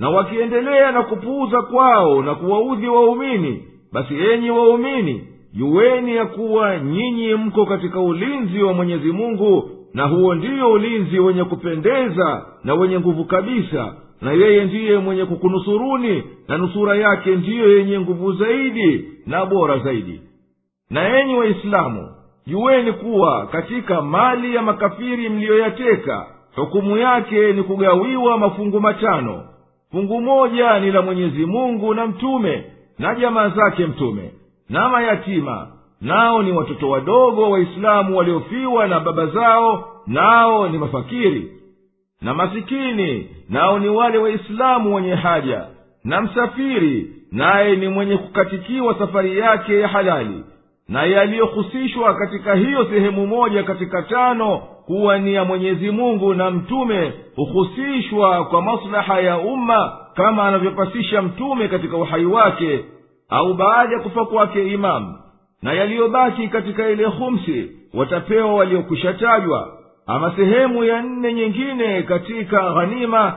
na wakiendelea na kupuuza kwao na kuwaudhi waumini basi enyi waumini juweni ya kuwa nyinyi mko katika ulinzi wa mwenyezi mungu na huo ndiyo ulinzi wenye kupendeza na wenye nguvu kabisa na yeye ndiye mwenye kukunusuruni na nusura yake ndiyo yenye nguvu zaidi na bora zaidi. Na enyi waislamu juweni kuwa katika mali ya makafiri mliyoyateka hukumu yake ni kugawiwa mafungu matano fungu moja ni la mwenyezi mungu na mtume na jamaa zake mtume na mayatima. Nao ni watoto wadogo waislamu waliofiwa na baba zao nao ni mafakiri na masikini. Nao ni wale waislamu wenye haja na msafiri naye ni mwenye kukatikiwa safari yake ya halali na yaliyohusishwa katika hiyo sehemu moja katika tano kuwa ni ya mwenyezi mungu na mtume huhusishwa kwa maslaha ya umma kama anavyopasisha mtume katika uhai wake au baada ya kufa kwake imamu na yaliyobaki katika ile humsi watapewa waliokwisha tajwa ama sehemu ya nne nyingine katika ghanima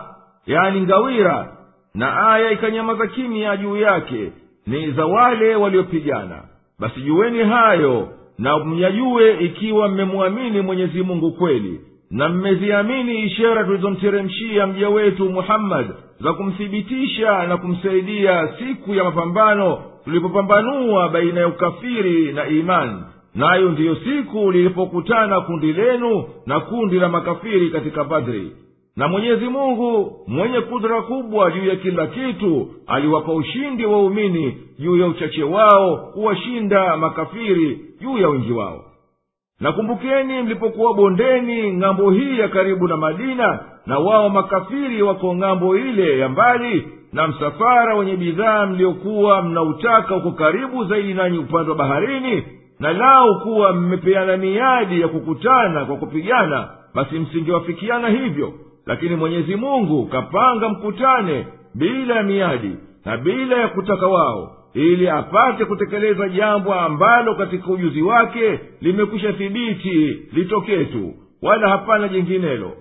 yani ngawira. Na aya ikanyamaza kimya juu yake ni za wale waliopigana. Basi juweni hayo na myajue ikiwa mmemwamini mwenyezi mungu kweli na mmeziamini ishara tulizomteremshia mja wetu muhammadi za kumthibitisha na kumsaidia siku ya mapambano tulipopambanua baina ya ukafiri na imani nayo ndiyo siku lilipokutana kundi lenu na kundi la makafiri katika badri. Na mwenyezi mungu mwenye kudra kubwa juu ya kila kitu aliwapa ushindi waumini juu ya uchache wao kuwashinda makafiri juu ya wingi wao. Nakumbukeni mlipokuwa bondeni ng'ambo hii ya karibu na madina na wao makafiri wako ng'ambo ile ya mbali na msafara wenye bidhaa mliokuwa mnautaka uko karibu zaidi nanyi upande wa baharini na lau kuwa mmepeana miadi ya kukutana kwa kupigana basi msingewafikiana hivyo. Lakini mwenyezi mungu kapanga mkutane bila ya miadi na bila ya kutaka wao ili apate kutekeleza jambo ambalo katika ujuzi wake limekwisha thibiti litokee tu wala hapana jinginelo.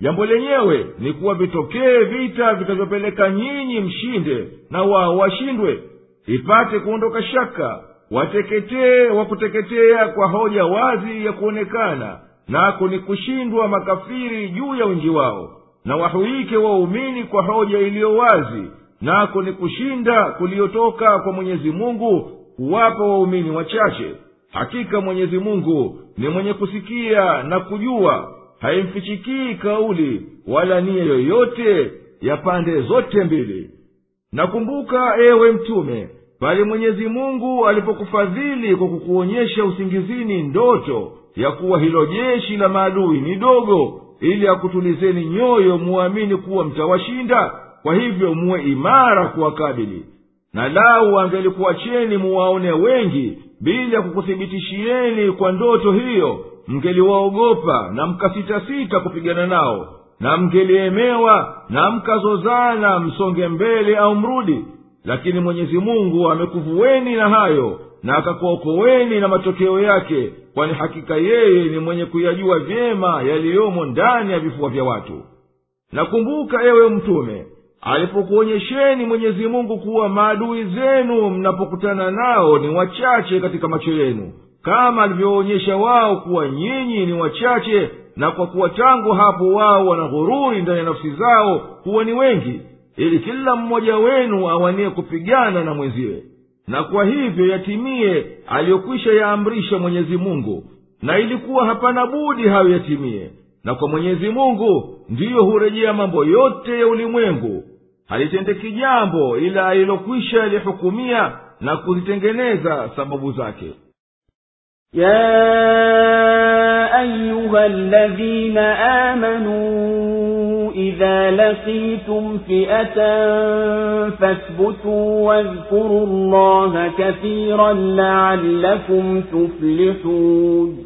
Jambo lenyewe ni kuwa vitokee vita vitavyopeleka nyinyi mshinde na wao washindwe. Ipate kuondoka shaka wateketee wa kuteketea kwa hoja wazi ya kuonekana nako ni kushindwa makafiri juu ya wingi wao. Na wahuike waumini kwa hoja iliyo wazi nako ni kushinda kuliyotoka kwa mwenyezi mungu kuwapa waumini wachache. Hakika mwenyezi mungu ni mwenye kusikia na kujua. Haimfichikii kauli wala nia yoyote ya pande zote mbili. Nakumbuka ewe mtume pale mwenyezi mungu alipokufadhili kwa kukuonyesha usingizini ndoto ya kuwa hilo jeshi la maadui ni dogo ili akutulizeni nyoyo muamini kuwa mtawashinda kwa hivyo muwe imara kuwakabili na lau angelikuwacheni muwaone wengi bila kukuthibitishieni kwa ndoto hiyo mngeliwaogopa na mkasitasita kupigana nao na mngeliemewa na mkazozana msonge mbele au mrudi. Lakini mwenyezi mungu amekuvueni na hayo na akakuokoweni na matokeo yake kwani hakika yeye ni mwenye kuyajua vyema yaliyomo ndani ya vifua vya watu. Nakumbuka ewe mtume alipokuonyesheni mwenyezi mungu kuwa maadui zenu mnapokutana nao ni wachache katika macho yenu kama alivyoonyesha wao kuwa nyinyi ni wachache na kwa kuwa tangu hapo wao wana ghururi ndani ya nafsi zao kuwa ni wengi ili kila mmoja wenu awanie kupigana na mwenziwe. Na kwa hivyo yatimie aliyokwisha yaamrisha mwenyezi mungu na ilikuwa hapana budi hayo yatimie. Na kwa mwenyezi mungu ndiyo hurejea mambo yote ya ulimwengu halitendeki jambo ila alilokwisha lihukumia na kuzitengeneza sababu zake. Ya ayuha ladhina amanuu idha laqitum fiatan fathbutuu wadhkuru llaha kathiran laalakum tuflihun.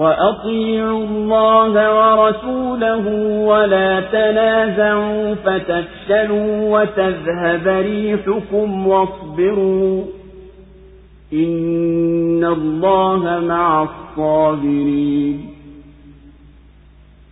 وأطيعوا الله ورسوله ولا تنازعوا فتفشلوا وتذهب ريحكم واصبروا إن الله مع الصابرين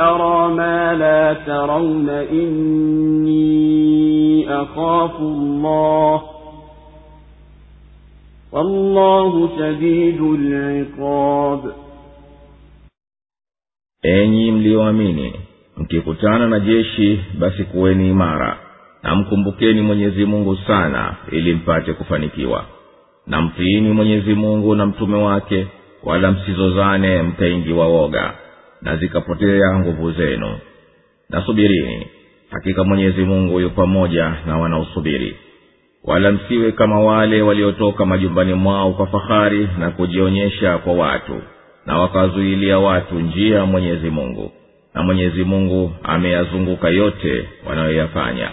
أرى ما لا ترون إني أخاف الله والله شديد العقاب enyi mlioamini mkikutana na jeshi basi kuweni imara na mkumbukeni mwenyezi mungu sana ili mpate kufanikiwa na mtiini mwenyezi mungu na mtume wake wala msizozane mkaingiwa woga na zikapotea nguvu zenu. Nasubirini hakika mwenyezi mungu yu pamoja na wanaosubiri. Wala msiwe kama wale waliotoka majumbani mwao kwa fahari na kujionyesha kwa watu na wakazuilia watu njia mwenyezi mungu na mwenyezi mungu ameyazunguka yote wanayoyafanya.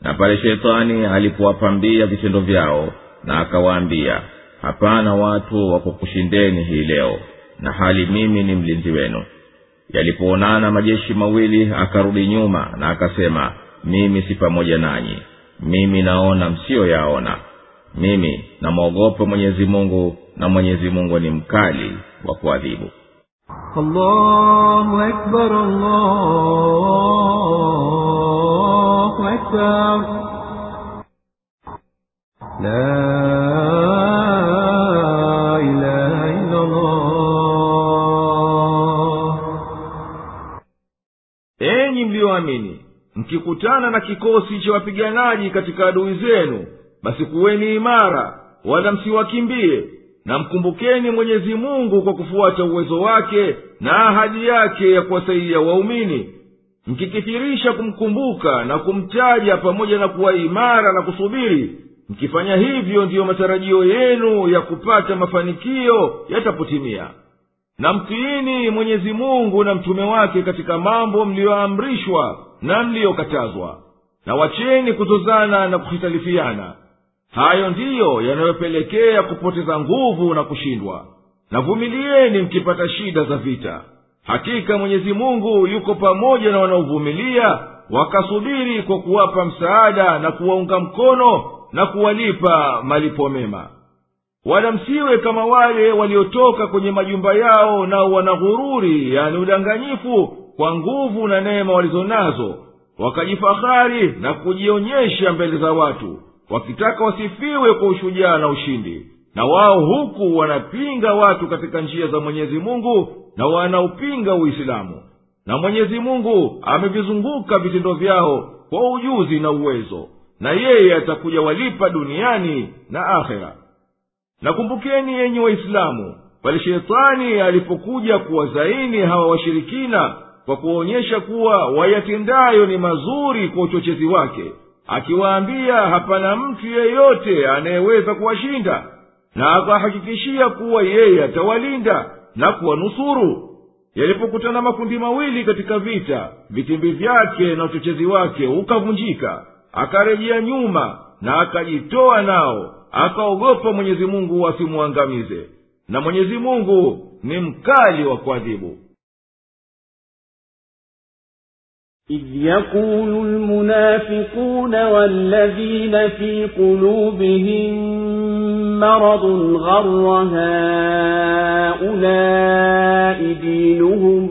Na pale shetani alipowapambia vitendo vyao na akawaambia hapana watu wakukushindeni hii leo na hali mimi ni mlinzi wenu yalipoonana majeshi mawili akarudi nyuma na akasema mimi si pamoja nanyi. Mimi naona msiyoyaona. Mimi namwogope mwenyezi mungu na mwenyezi mungu ni mkali wa kuadhibu. La enyi mliyoamini mkikutana na kikosi cha wapiganaji katika adui zenu basi kuweni imara wala msiwakimbie na mkumbukeni mwenyezi mungu kwa kufuata uwezo wake na ahadi yake ya kuwasaidia waumini. Mkikithirisha kumkumbuka na kumtaja pamoja na kuwa imara na kusubiri mkifanya hivyo ndiyo matarajio yenu ya kupata mafanikio yatapotimia na mtiini mwenyezi mungu na mtume wake katika mambo mliyoamrishwa na mliyokatazwa. Na wacheni kuzozana na kuhitalifiana. Hayo ndiyo yanayopelekea kupoteza nguvu na kushindwa. Na vumilieni mkipata shida za vita. Hakika mwenyezi mungu yuko pamoja na wanaovumilia wakasubiri kwa kuwapa msaada na kuwaunga mkono na kuwalipa malipo mema wala msiwe kama wale waliotoka kwenye majumba yao nao wana ghururi yani udanganyifu kwa nguvu na neema walizo nazo wakajifahari na kujionyesha mbele za watu wakitaka wasifiwe kwa ushujaa na ushindi. Na wao huku wanapinga watu katika njia za mwenyezi mungu na wanaupinga uislamu. Na mwenyezi mungu amevizunguka vitendo vyao kwa ujuzi na uwezo. Na yeye atakuja walipa duniani na akhera nakumbukeni yenyi waislamu pale shetani alipokuja kuwazaini hawa washirikina kwa kuwaonyesha kuwa wayatendayo ni mazuri kwa uchochezi wake akiwaambia hapana mtu yeyote anayeweza kuwashinda na akahakikishia kuwa yeye atawalinda na kuwanusuru. Yalipokutana makundi mawili katika vita vitimbi vyake na uchochezi wake ukavunjika akarejea nyuma na akajitoa nao akaogopa mwenyezi mungu asimwangamize na mwenyezi mungu ni mkali wa kuadhibu إذ يقول المنافقون والذين في قلوبهم مرض غر هؤلاء دينهم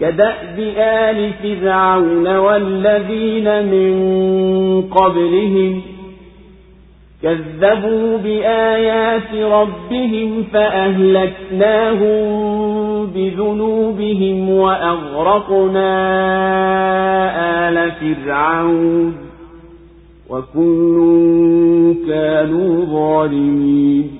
كدأب آل فرعون والذين من قبلهم كذبوا بآيات ربهم فأهلكناهم بذنوبهم وأغرقنا آل فرعون وكل كانوا ظالمين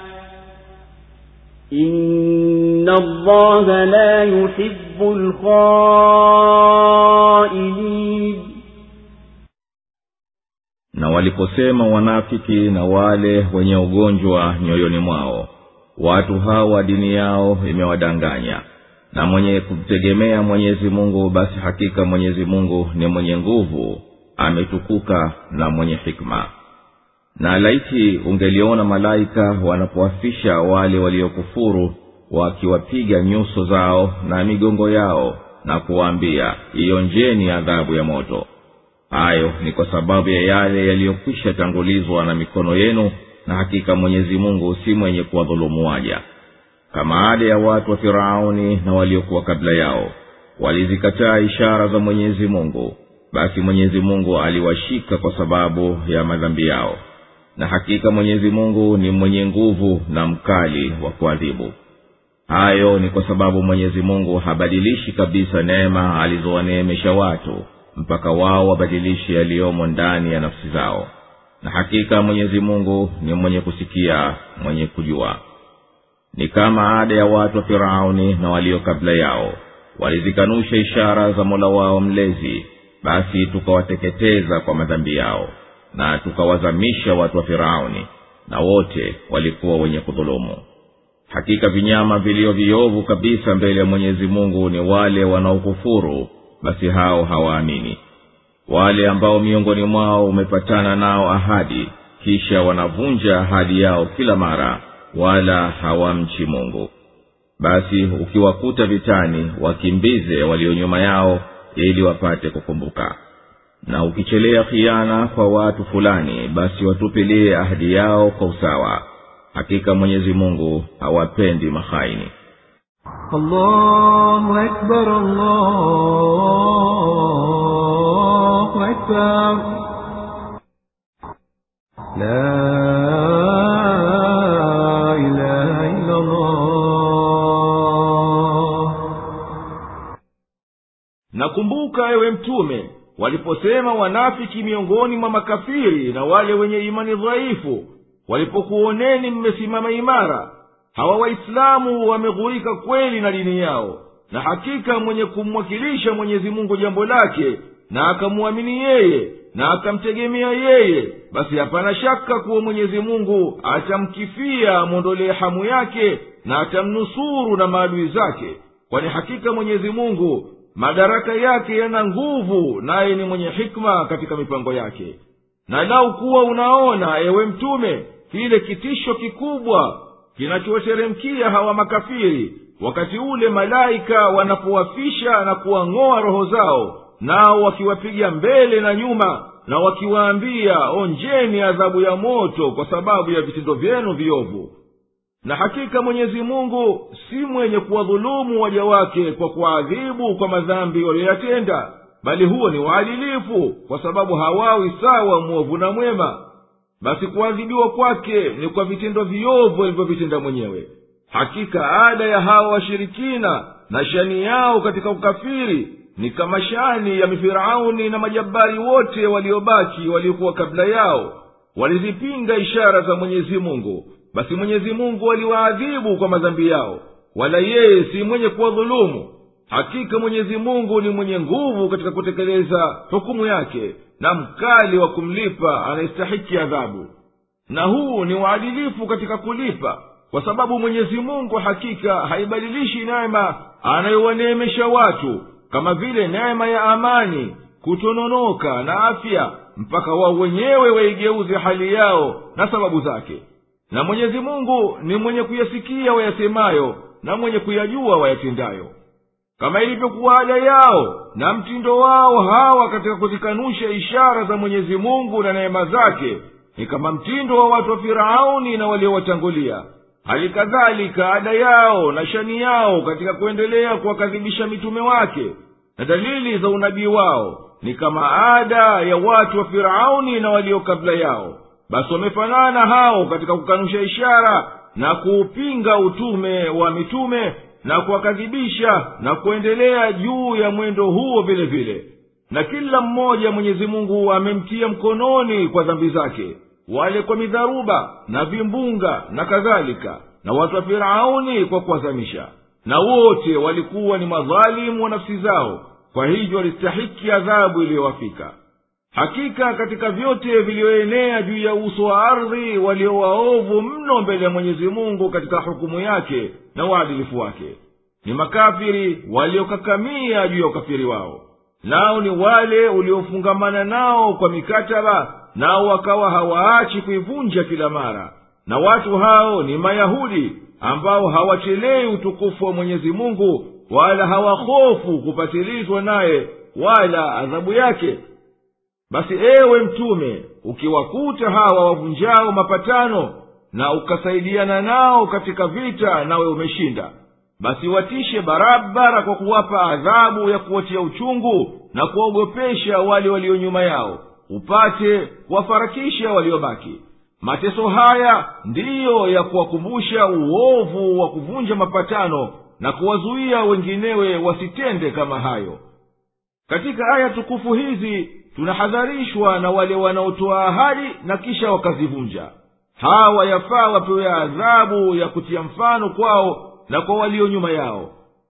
إن الله لا يحب الخائنين na waliposema wanafiki na wale wenye ugonjwa nyoyoni mwao watu hawa dini yao imewadanganya na mwenye kumtegemea mwenyezi mungu basi hakika mwenyezi mungu ni mwenye nguvu ametukuka na mwenye hikma na laiti ungeliona malaika wanapowafisha wale waliokufuru wakiwapiga nyuso zao na migongo yao na kuwaambia ionjeni adhabu ya moto. Hayo ni kwa sababu ya yale yaliyokwisha tangulizwa na mikono yenu na hakika mwenyezi mungu si mwenye kuwadhulumu waja. Kama ada ya watu wa firauni na waliokuwa kabla yao walizikataa ishara za mwenyezi mungu basi mwenyezi mungu aliwashika kwa sababu ya madhambi yao na hakika mwenyezi mungu ni mwenye nguvu na mkali wa kuadhibu. Hayo ni kwa sababu mwenyezi mungu habadilishi kabisa neema alizowaneemesha watu mpaka wao wabadilishe yaliyomo ndani ya nafsi zao. Na hakika mwenyezi mungu ni mwenye kusikia mwenye kujua. Ni kama ada ya watu wa firauni na walio kabla yao. Walizikanusha ishara za mola wao mlezi basi tukawateketeza kwa madhambi yao na tukawazamisha watu wa firauni na wote walikuwa wenye kudhulumu. Hakika vinyama vilio viovu kabisa mbele ya mwenyezi mungu ni wale wanaokufuru basi hao hawaamini. Wale ambao miongoni mwao umepatana nao ahadi kisha wanavunja ahadi yao kila mara wala hawamchi mungu. Basi ukiwakuta vitani wakimbize walio nyuma yao ili wapate kukumbuka na ukichelea khiana kwa watu fulani basi watupilie ahadi yao kwa usawa. Hakika mwenyezi mungu hawapendi mahaini nakumbuka ewe mtume waliposema wanafiki miongoni mwa makafiri na wale wenye imani dhaifu walipokuoneni mmesimama imara hawa waislamu wameghurika kweli na dini yao na hakika mwenye kumwakilisha mwenyezi mungu jambo lake na akamwamini yeye na akamtegemea yeye basi hapana shaka kuwa mwenyezi mungu atamkifia amwondolee hamu yake na atamnusuru na maadui zake kwani hakika mwenyezi mungu madaraka yake yana nguvu naye ni mwenye hikma katika mipango yake. Na lau kuwa unaona ewe mtume kile kitisho kikubwa kinachowateremkia hawa makafiri wakati ule malaika wanapowafisha na kuwang'oa roho zao nao wakiwapiga mbele na nyuma na wakiwaambia onjeni adhabu ya moto kwa sababu ya vitendo vyenu viovu na hakika mwenyezi mungu si mwenye kuwadhulumu waja wake kwa kuwaadhibu kwa madhambi waliyoyatenda bali huo ni uadilifu kwa sababu hawawi sawa mwovu na mwema. Basi kuadhibiwa kwake ni kwa vitendo viovu alivyovitenda mwenyewe. Hakika ada ya hawa washirikina na shani yao katika ukafiri ni kama shani ya mifirauni na majabari wote waliobaki waliokuwa kabla yao. Walizipinga ishara za mwenyezi mungu basi mwenyezi mungu aliwaadhibu kwa madhambi yao wala yeye si mwenye kuwadhulumu. Hakika mwenyezi mungu ni mwenye nguvu katika kutekeleza hukumu yake na mkali wa kumlipa anayestahiki adhabu. Na huu ni uadilifu katika kulipa kwa sababu mwenyezi mungu hakika haibadilishi neema anayowaneemesha watu kama vile neema ya amani kutononoka na afya mpaka wao wenyewe waigeuze hali yao na sababu zake na mwenyezi mungu ni mwenye kuyasikia wayasemayo na mwenye kuyajua wayatendayo. Kama ilivyokuwa ada yao na mtindo wao hawa katika kuzikanusha ishara za mwenyezi mungu na neema zake ni kama mtindo wa watu wa firauni na waliowatangulia. Hali kadhalika ada yao na shani yao katika kuendelea kuwakadhibisha mitume wake na dalili za unabii wao ni kama ada ya watu wa firauni na walio kabla yao basi wamefanana hao katika kukanusha ishara na kuupinga utume wa mitume na kuwakadhibisha na kuendelea juu ya mwendo huo vile vile. Na kila mmoja mwenyezi mungu amemtia mkononi kwa dhambi zake wale kwa midharuba na vimbunga na kadhalika na watu wa firauni kwa kuwazamisha. Na wote walikuwa ni madhalimu wa nafsi zao kwa hivyo walistahiki adhabu iliyowafika hakika katika vyote vilivyoenea juu ya uso wa ardhi walio waovu mno mbele ya mwenyezi mungu katika hukumu yake na uadilifu wake. Ni makafiri waliokakamia juu ya ukafiri wao. Nao ni wale uliofungamana nao kwa mikataba nao wakawa hawaachi kuivunja kila mara. Na watu hao ni mayahudi ambao hawachelei utukufu wa mwenyezi mungu wala hawahofu kupatilizwa naye wala adhabu yake basi ewe mtume ukiwakuta hawa wavunjao mapatano na ukasaidiana nao katika vita nawe umeshinda basi watishe barabara kwa kuwapa adhabu ya kuwatia uchungu na kuwaogopesha wale walio nyuma yao upate kuwafarakisha waliobaki. Mateso haya ndiyo ya kuwakumbusha uovu wa kuvunja mapatano na kuwazuia wenginewe wasitende kama hayo. Katika aya tukufu hizi tunahadharishwa na wale wanaotoa ahadi na kisha wakazivunja. Hawa yafaa wapewe adhabu ya kutia mfano kwao na kwa walio nyuma yao.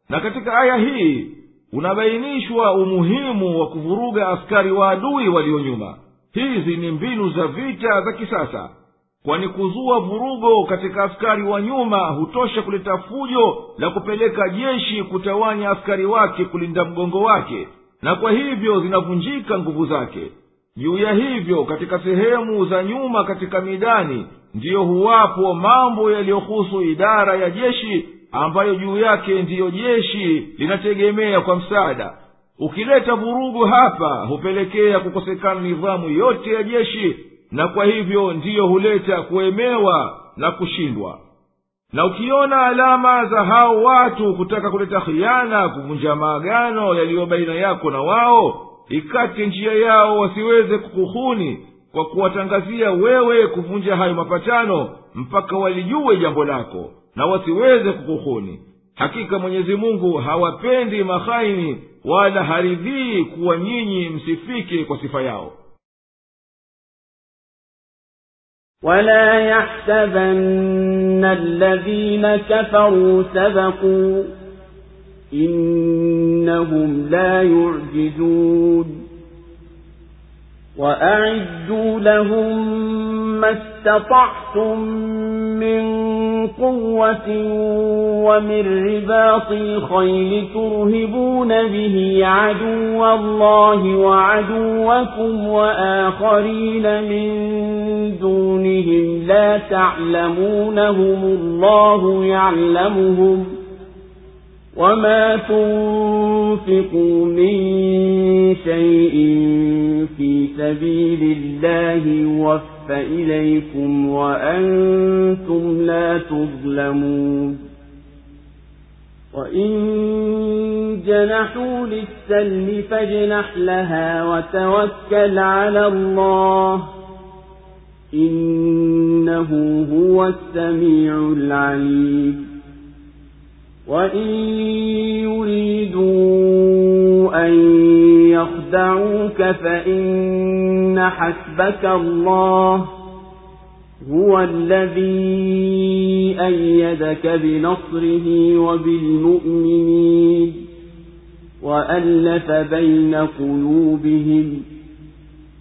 Na katika aya hii unabainishwa umuhimu wa kuvuruga askari wa adui walio nyuma. Hizi ni mbinu za vita za kisasa kwani kuzua vurugo katika askari wa nyuma hutosha kuleta fujo la kupeleka jeshi kutawanya askari wake kulinda mgongo wake na kwa hivyo zinavunjika nguvu zake. Juu ya hivyo katika sehemu za nyuma katika midani ndiyo huwapo mambo yaliyohusu idara ya jeshi ambayo juu yake ndiyo jeshi linategemea kwa msaada. Ukileta vurugu hapa hupelekea kukosekana nidhamu yote ya jeshi na kwa hivyo ndiyo huleta kuemewa na kushindwa na ukiona alama za hao watu kutaka kuleta khiana kuvunja maagano yaliyo baina yako na wao ikate njia yao wasiweze kukuhuni kwa kuwatangazia wewe kuvunja hayo mapatano mpaka walijue jambo lako na wasiweze kukuhuni. Hakika mwenyezi mungu hawapendi mahaini wala haridhii kuwa nyinyi msifike kwa sifa yao ولا يحسبن الذين كفروا سبقوا إنهم لا يعجزون وأعدوا لهم ما استطعتم من قوة ومن رباط الخيل ترهبون به عدو الله وعدوكم وآخرين من دونهم لا تعلمونهم الله يعلمهم وما تنفقوا من شيء في سبيل الله إليكم وأنتم لا تظلمون وإن جنحوا للسلم فاجنح لها وتوكل على الله إنه هو السميع العليم وإن يريدوا أن يخدعوك فإن حسبك الله هو الذي أيدك بنصره وبالمؤمنين وألف بين قلوبهم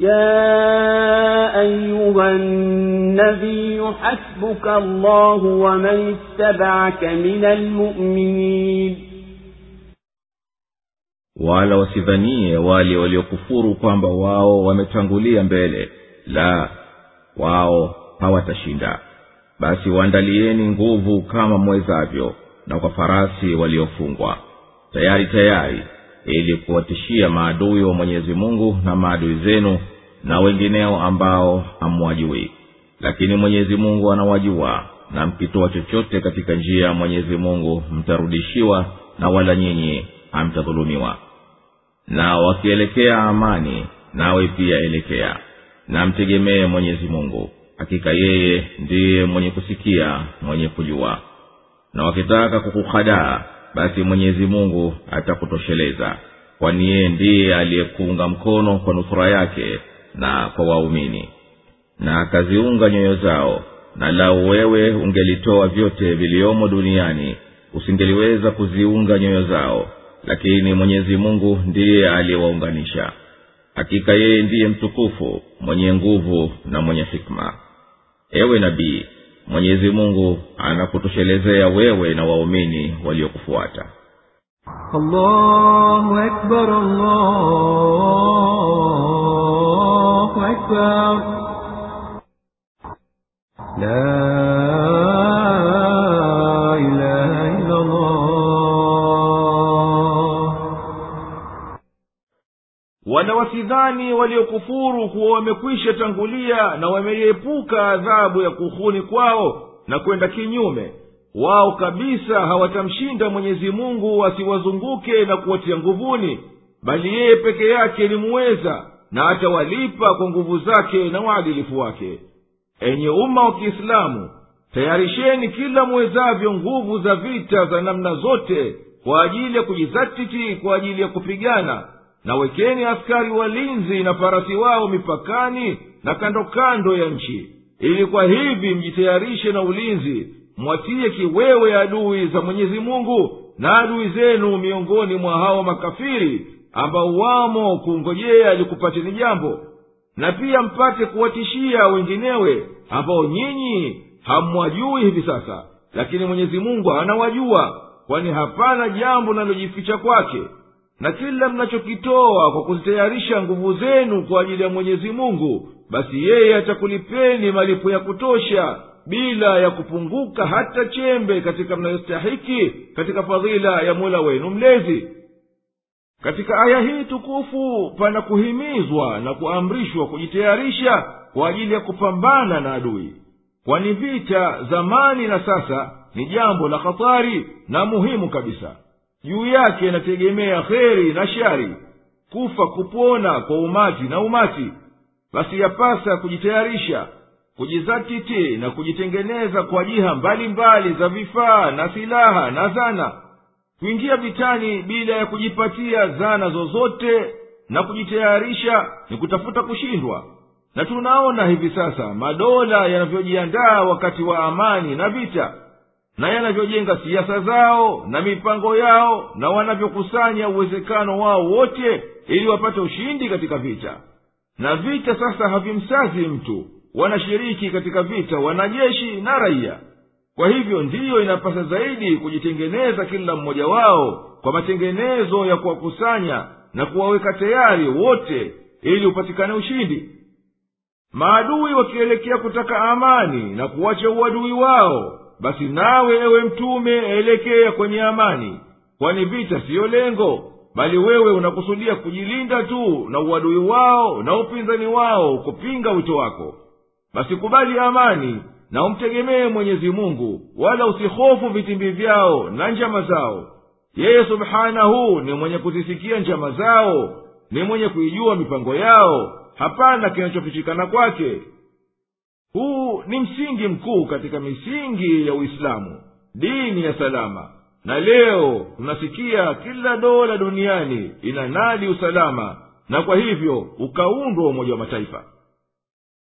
يا أيها النبي حسبك الله ومن اتبعك من المؤمنين wala wasidhanie wale waliokufuru kwamba wao wametangulia mbele la wao hawatashinda basi waandalieni nguvu kama mwezavyo na kwa farasi waliofungwa tayari tayari ili kuwatishia maadui wa mwenyezi mungu na maadui zenu na wengineo ambao hamwajui. Lakini mwenyezi mungu anawajua na mkitoa chochote katika njia ya mwenyezi mungu mtarudishiwa na wala nyinyi hamtadhulumiwa. Na wakielekea amani nawe pia elekea na mtegemee mwenyezi mungu. Hakika yeye ndiye mwenye kusikia mwenye kujua. Na wakitaka kukuhadaa basi mwenyezi mungu atakutosheleza. Kwani yeye ndiye aliyekuunga mkono kwa nusura yake na kwa waumini. Na akaziunga nyoyo zao. Na lau wewe ungelitoa vyote viliyomo duniani usingeliweza kuziunga nyoyo zao. Lakini mwenyezi mungu ndiye aliyewaunganisha. Hakika yeye ndiye mtukufu mwenye nguvu na mwenye hikma. Ewe nabii mwenyezi mungu anakutoshelezea wewe na waumini waliokufuata. La wala wasidhani waliokufuru kuwa wamekwisha tangulia na wameiepuka adhabu ya kuhuni kwao na kwenda kinyume. Wao kabisa hawatamshinda mwenyezi mungu asiwazunguke na kuwatia nguvuni bali yeye peke yake ni muweza na atawalipa kwa nguvu zake na uadilifu wake. Enye umma wa kiislamu tayarisheni kila muwezavyo nguvu za vita za namna zote kwa ajili ya kujizatiti kwa ajili ya kupigana na wekeni askari walinzi na farasi wao mipakani na kando kando ya nchi ili kwa hivi mjitayarishe na ulinzi mwatie kiwewe adui za mwenyezi mungu na adui zenu miongoni mwa hao makafiri ambao wamo kungojea likupateni jambo na pia mpate kuwatishia wenginewe ambao nyinyi hamwajui hivi sasa lakini mwenyezi mungu anawajua kwani hapana jambo linalojificha kwake na kila mnachokitoa kwa kuzitayarisha nguvu zenu kwa ajili ya mwenyezi mungu basi yeye atakulipeni malipo ya kutosha bila ya kupunguka hata chembe katika mnayostahiki katika fadhila ya mola wenu mlezi. Katika aya hii tukufu pana kuhimizwa na kuamrishwa kujitayarisha kwa ajili ya kupambana na adui. Kwani vita zamani na sasa ni jambo la hatari na muhimu kabisa juu yake inategemea kheri na shari kufa kupona kwa umati na umati. Basi yapasa kujitayarisha kujizatiti na kujitengeneza kwa jiha mbalimbali za vifaa na silaha na zana. Kuingia vitani bila ya kujipatia zana zozote na kujitayarisha ni kutafuta kushindwa. Na tunaona hivi sasa madola yanavyojiandaa wakati wa amani na vita na yanavyojenga siasa zao na mipango yao na wanavyokusanya uwezekano wao wote ili wapate ushindi katika vita. Na vita sasa havimsazi mtu. Wanashiriki katika vita wanajeshi na raia. Kwa hivyo ndiyo inapasa zaidi kujitengeneza kila mmoja wao kwa matengenezo ya kuwakusanya na kuwaweka tayari wote ili upatikane ushindi. Maadui wakielekea kutaka amani na kuwacha uadui wao basi nawe ewe mtume elekea kwenye amani kwani vita siyo lengo bali wewe unakusudia kujilinda tu na uadui wao na upinzani wao kupinga wito wako. Basi kubali amani na umtegemee mwenyezi mungu wala usihofu vitimbi vyao na njama zao. Yeye subhanahu ni mwenye kuzisikia njama zao ni mwenye kuijua mipango yao. Hapana kinachofichikana kwake huu ni msingi mkuu katika misingi ya uislamu dini ya salama. Na leo tunasikia kila dola duniani ina nadi usalama na kwa hivyo ukaundwa umoja wa mataifa.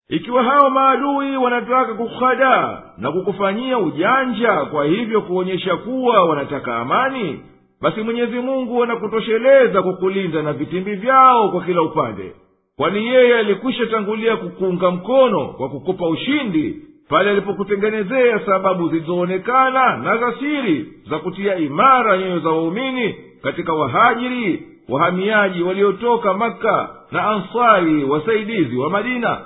Ikiwa hao maadui wanataka kukuhadaa na kukufanyia ujanja kwa hivyo kuonyesha kuwa wanataka amani basi mwenyezi mungu anakutosheleza kukulinda na vitimbi vyao kwa kila upande kwani yeye alikwisha tangulia kukuunga mkono kwa kukupa ushindi pale alipokutengenezea sababu zilizoonekana na za siri za kutia imara nyoyo za waumini katika wahajiri wahamiaji waliotoka makka na ansari wasaidizi wa madina.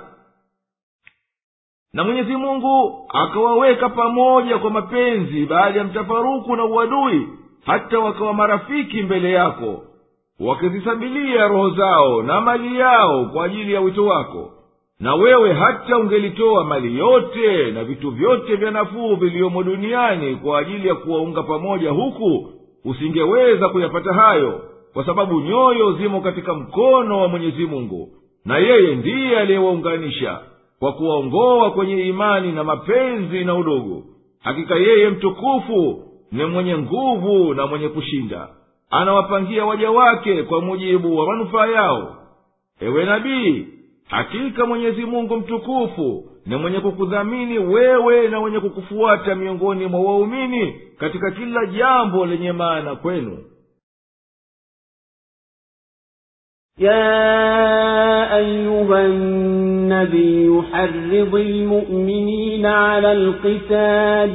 Na mwenyezi mungu akawaweka pamoja kwa mapenzi baada ya mtafaruku na uadui hata wakawa marafiki mbele yako wakizisabilia roho zao na mali yao kwa ajili ya wito wako. Na wewe hata ungelitoa mali yote na vitu vyote vya nafuu viliyomo duniani kwa ajili ya kuwaunga pamoja huku usingeweza kuyapata hayo kwa sababu nyoyo zimo katika mkono wa mwenyezi mungu. Na yeye ndiye aliyewaunganisha kwa kuwaongoa kwenye imani na mapenzi na udugu. Hakika yeye mtukufu ni mwenye nguvu na mwenye kushinda anawapangia waja wake kwa mujibu wa manufaa yao ewe nabii hakika mwenyezi mungu mtukufu ni mwenye kukudhamini wewe na mwenye kukufuata miongoni mwa waumini katika kila jambo lenye maana kwenu يا أيها النبي حرض المؤمنين على القتال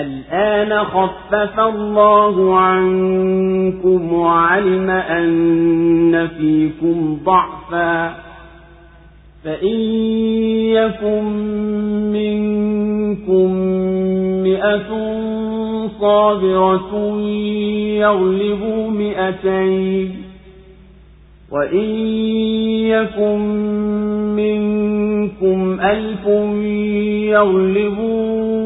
الآن خفف الله عنكم وعلم أن فيكم ضعفا فإن يكن منكم مئة صابرة يغلبوا مئتين وإن يكن منكم ألف يغلبوا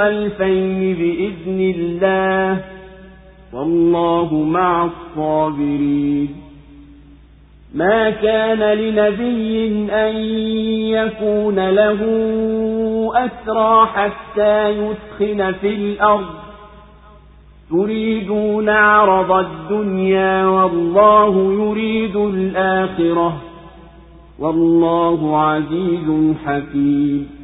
ألفين بإذن الله والله مع الصابرين. ما كان لنبي أن يكون له أسرى حتى يثخن في الأرض. تريدون عرض الدنيا والله يريد الآخرة. والله عزيز حكيم.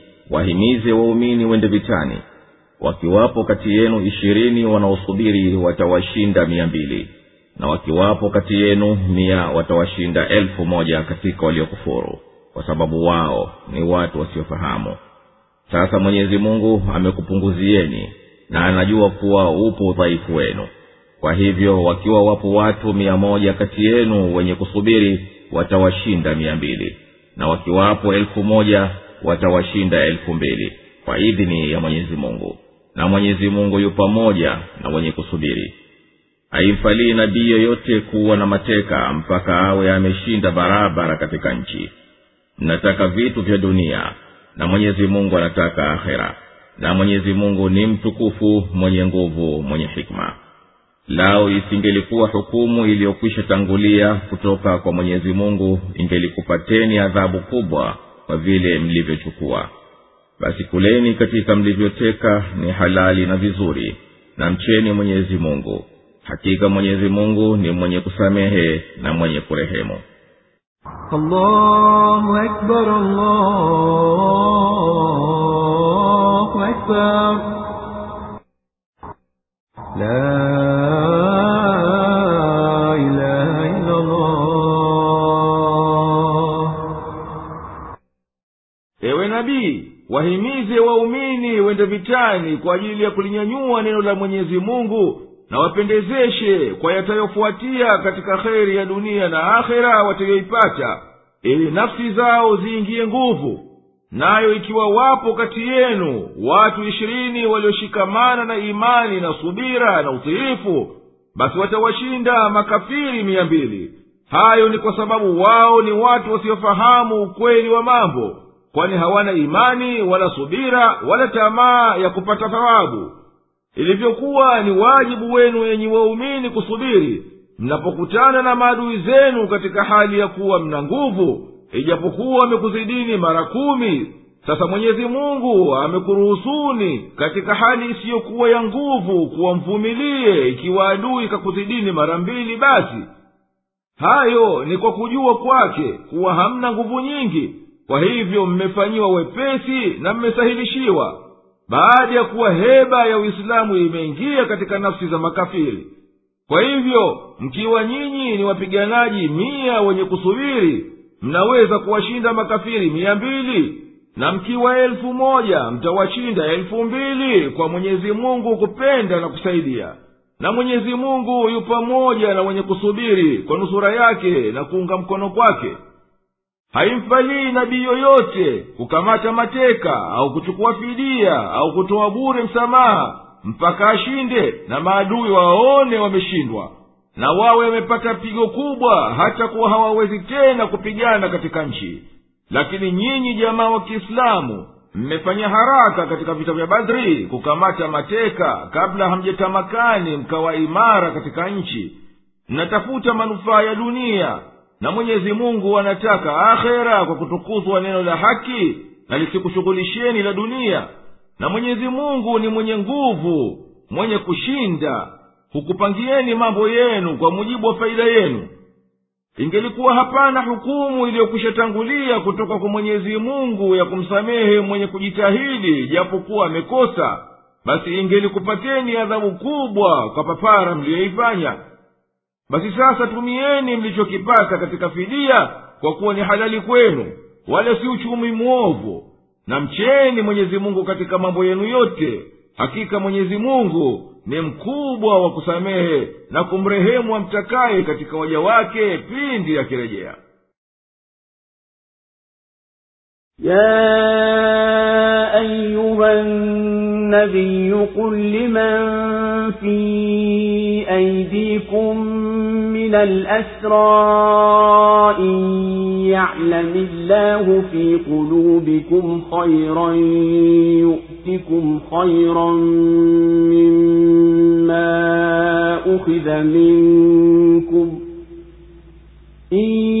wahimize waumini wende vitani wakiwapo kati yenu ishirini wanaosubiri watawashinda mia mbili na wakiwapo kati yenu mia watawashinda elfu moja katika waliokufuru kwa sababu wao ni watu wasiofahamu. Sasa mwenyezi mungu amekupunguzieni na anajua kuwa upo udhaifu wenu. Kwa hivyo wakiwa wapo watu mia moja kati yenu wenye kusubiri watawashinda mia mbili na wakiwapo elfu moja watawashinda elfu mbili. Kwa idhini ya mwenyezi mungu. Na mwenyezi mungu yu pamoja na wenye kusubiri. Haimfalii nabii yoyote kuwa na mateka mpaka awe ameshinda barabara katika nchi. Mnataka vitu vya dunia. Na mwenyezi mungu anataka akhera. Na mwenyezi mungu ni mtukufu mwenye nguvu mwenye hikma. Lao isingelikuwa hukumu iliyokwisha tangulia kutoka kwa mwenyezi mungu ingelikupateni adhabu kubwa kwa vile mlivyochukua. Basi kuleni katika mlivyoteka ni halali na vizuri na mcheni mwenyezi mungu. Hakika mwenyezi mungu ni mwenye kusamehe na mwenye kurehemu. Allahu akbar, allahu akbar. La wahimize waumini wende vitani kwa ajili ya kulinyanyua neno la mwenyezi mungu na wapendezeshe kwa yatayofuatia katika kheri ya dunia na akhera watayoipata ili nafsi zao ziingie nguvu. Nayo ikiwa wapo kati yenu watu ishirini walioshikamana na imani na subira na utiifu basi watawashinda makafiri mia mbili. Hayo ni kwa sababu wao ni watu wasiofahamu ukweli wa mambo kwani hawana imani wala subira wala tamaa ya kupata thawabu. Ilivyokuwa ni wajibu wenu enyi waumini kusubiri mnapokutana na maadui zenu katika hali ya kuwa mna nguvu ijapokuwa wamekuzidini mara kumi sasa mwenyezi mungu amekuruhusuni katika hali isiyokuwa ya nguvu kuwa mvumilie ikiwa adui kakuzidini mara mbili basi. Hayo ni kwa kujua kwake kuwa hamna nguvu nyingi kwa hivyo mmefanyiwa wepesi na mmesahilishiwa baada ya kuwa heba ya uislamu imeingia katika nafsi za makafiri. Kwa hivyo mkiwa nyinyi ni wapiganaji mia wenye kusubiri mnaweza kuwashinda makafiri mia mbili. Na mkiwa elfu moja mtawashinda elfu mbili kwa mwenyezi mungu kupenda na kusaidia. Na mwenyezi mungu yu pamoja na wenye kusubiri kwa nusura yake na kuunga mkono kwake haimfalii nabii yoyote kukamata mateka au kuchukua fidia au kutoa bure msamaha mpaka ashinde na maadui waone wameshindwa na wawe wamepata pigo kubwa hata kuwa hawawezi tena kupigana katika nchi. Lakini nyinyi jamaa wa kiislamu mmefanya haraka katika vita vya badri kukamata mateka kabla hamjatamakani mkawa imara katika nchi. Mnatafuta manufaa ya dunia na mwenyezi mungu anataka akhera kwa kutukuzwa neno la haki na lisikushughulisheni la dunia. Na mwenyezi mungu ni mwenye nguvu mwenye kushinda. Hukupangieni mambo yenu kwa mujibu wa faida yenu. Ingelikuwa hapana hukumu iliyokwisha tangulia kutoka kwa mwenyezi mungu ya kumsamehe mwenye kujitahidi japokuwa amekosa basi ingelikupateni adhabu kubwa kwa papara mliyoifanya basi sasa tumieni mlichokipata katika fidia kwa kuwa ni halali kwenu wala si uchumi mwovu na mcheni mwenyezi mungu katika mambo yenu yote hakika mwenyezi mungu ni mkubwa wa kusamehe na kumrehemu amtakaye katika waja wake pindi akirejea يا أيها النبي قل لمن في أيديكم من الأسرى إن يعلم الله في قلوبكم خيرا يؤتكم خيرا مما أخذ منكم إن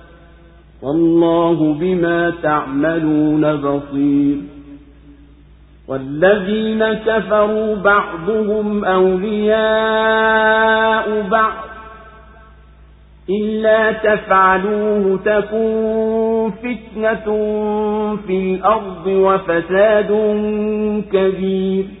والله بما تعملون بصير. والذين كفروا بعضهم أولياء بعض إلا تفعلوه تكون فتنة في الأرض وفساد كبير.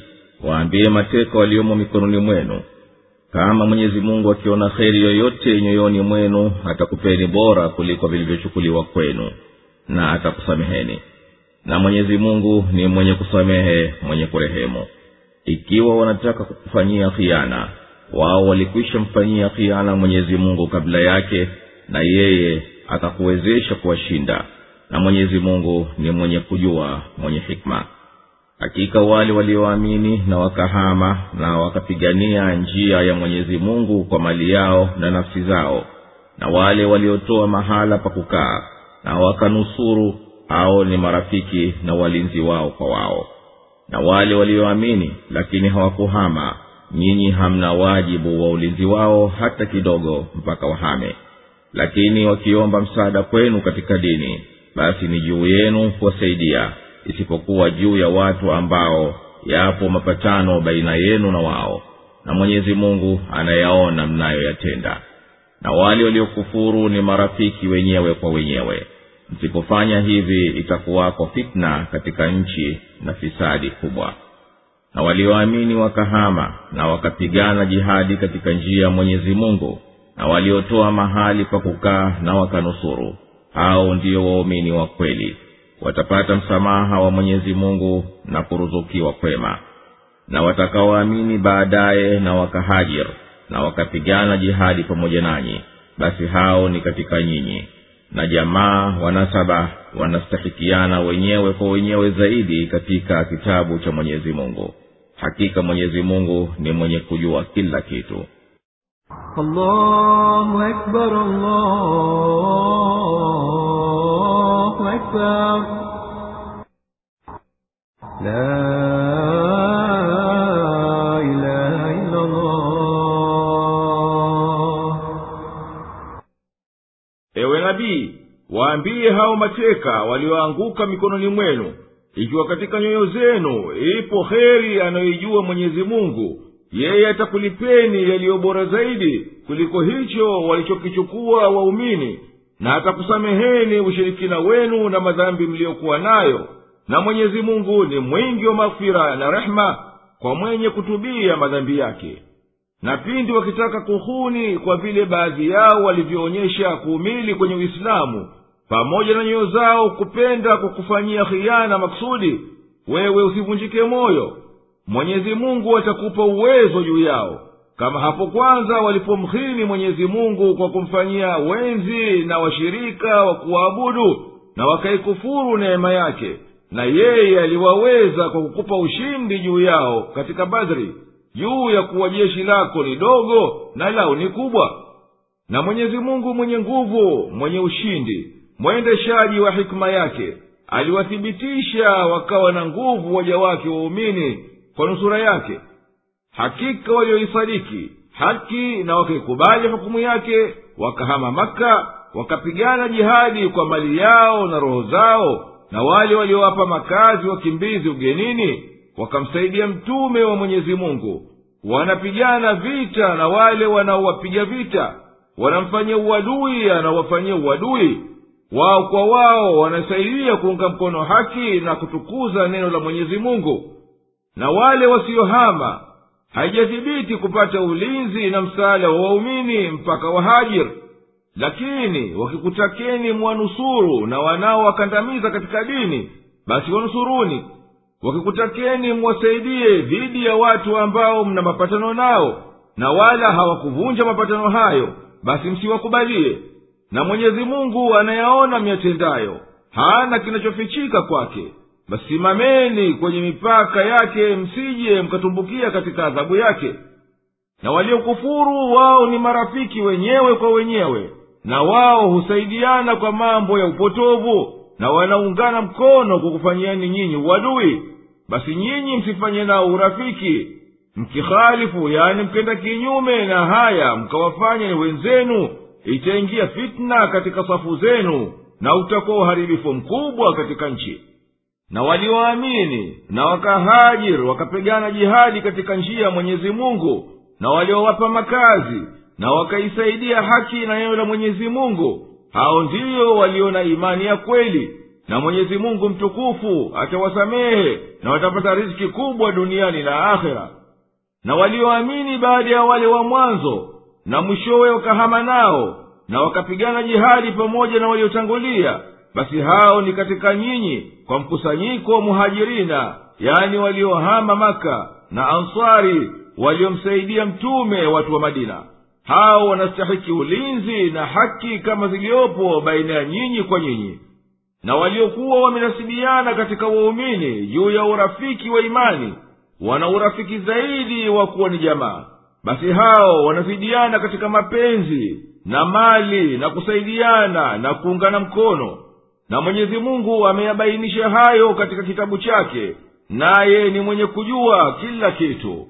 waambie mateka waliomo mikononi mwenu kama mwenyezi mungu akiona kheri yoyote nyoyoni mwenu atakupeni bora kuliko vilivyochukuliwa kwenu na atakusameheni. Na mwenyezi mungu ni mwenye kusamehe mwenye kurehemu. Ikiwa wanataka kukufanyia khiana wao walikwisha mfanyia khiana mwenyezi mungu kabla yake na yeye akakuwezesha kuwashinda. Na mwenyezi mungu ni mwenye kujua mwenye hikma hakika wale walioamini na wakahama na wakapigania njia ya mwenyezi mungu kwa mali yao na nafsi zao na wale waliotoa mahala pa kukaa na wakanusuru hao ni marafiki na walinzi wao kwa wao. Na wale walioamini lakini hawakuhama nyinyi hamna wajibu wa ulinzi wao hata kidogo mpaka wahame. Lakini wakiomba msaada kwenu katika dini basi ni juu yenu kuwasaidia isipokuwa juu ya watu ambao yapo mapatano baina yenu na wao na mwenyezi mungu anayaona mnayoyatenda. Na wale waliokufuru ni marafiki wenyewe kwa wenyewe. Msipofanya hivi itakuwako fitna katika nchi na fisadi kubwa. Na walioamini wakahama na wakapigana jihadi katika njia ya mwenyezi mungu na waliotoa mahali pa kukaa na wakanusuru hao ndio waumini wa kweli watapata msamaha wa mwenyezi mungu na kuruzukiwa kwema. Na watakaoamini baadaye na wakahajir na wakapigana jihadi pamoja nanyi basi hao ni katika nyinyi. Na jamaa wanasaba wanastahikiana wenyewe kwa wenyewe zaidi katika kitabu cha mwenyezi mungu. Hakika mwenyezi mungu ni mwenye kujua kila kitu. Allahu akbar, allahu أكبر لا إله إلا الله ewe nabii waambie hao mateka walioanguka mikononi mwenu ikiwa katika nyoyo zenu ipo heri anayoijua mwenyezi mungu yeye atakulipeni yaliyo bora zaidi kuliko hicho walichokichukua waumini na atakusameheni ushirikina wenu na madhambi mliyokuwa nayo na mwenyezi mungu ni mwingi wa maghfira na rehema kwa mwenye kutubia madhambi yake. Na pindi wakitaka kuhuni kwa vile baadhi yao walivyoonyesha kuumili kwenye uislamu pamoja na nyoyo zao kupenda kukufanyia khiana maksudi wewe usivunjike moyo. Mwenyezi mungu atakupa uwezo juu yao kama hapo kwanza walipomhini mwenyezi mungu kwa kumfanyia wenzi na washirika wa kuwaabudu na wakaikufuru neema yake na yeye aliwaweza kwa kukupa ushindi juu yao katika badri juu ya kuwa jeshi lako ni dogo na lao ni kubwa. Na mwenyezi mungu mwenye nguvu mwenye ushindi mwendeshaji wa hikima yake aliwathibitisha wakawa na nguvu waja wake waumini kwa nusura yake hakika walioisadiki haki na wakaikubali hukumu yake wakahama maka wakapigana jihadi kwa mali yao na roho zao na wale waliowapa makazi wakimbizi ugenini wakamsaidia mtume wa mwenyezi mungu. Wanapigana vita na wale wanaowapiga vita wanamfanyia uadui anaowafanyia uadui. Wao kwa wao wanasaidia kuunga mkono haki na kutukuza neno la mwenyezi mungu. Na wale wasiohama haijathibiti kupata ulinzi na msaada wa waumini mpaka wahajir lakini wakikutakeni mwanusuru na wanaowakandamiza katika dini basi wanusuruni. Wakikutakeni mwasaidie dhidi ya watu ambao mna mapatano nao na wala hawakuvunja mapatano hayo basi msiwakubalie. Na mwenyezi mungu anayaona myatendayo hana kinachofichika kwake basi simameni kwenye mipaka yake msije mkatumbukia katika adhabu yake. Na waliokufuru wao ni marafiki wenyewe kwa wenyewe. Na wao husaidiana kwa mambo ya upotovu na wanaungana mkono kwa kufanyiani nyinyi uadui. Basi nyinyi msifanye nao urafiki mkihalifu yani mkenda kinyume na haya mkawafanya ni wenzenu itaingia fitna katika safu zenu na utakuwa uharibifu mkubwa katika nchi na walioamini na wakahajiri wakapigana jihadi katika njia ya mwenyezi mungu na waliowapa makazi na wakaisaidia haki na neno la mwenyezi mungu hao ndiyo walio na imani ya kweli. Na mwenyezi mungu mtukufu atawasamehe na watapata riziki kubwa duniani na akhera. Na walioamini baada ya wale wa mwanzo na mwishowe wakahama nao na wakapigana jihadi pamoja na waliotangulia basi hao ni katika nyinyi kwa mkusanyiko wa muhajirina yani waliohama maka na ansari waliomsaidia mtume watu wa madina. Hao wanastahiki ulinzi na haki kama ziliyopo baina ya nyinyi kwa nyinyi. Na waliokuwa wamenasibiana katika waumini juu ya urafiki wa imani wana urafiki zaidi wa kuwa ni jamaa. Basi hao wanazidiana katika mapenzi na mali na kusaidiana na kuungana mkono na mwenyezi mungu ameyabainisha hayo katika kitabu chake naye ni mwenye kujua kila kitu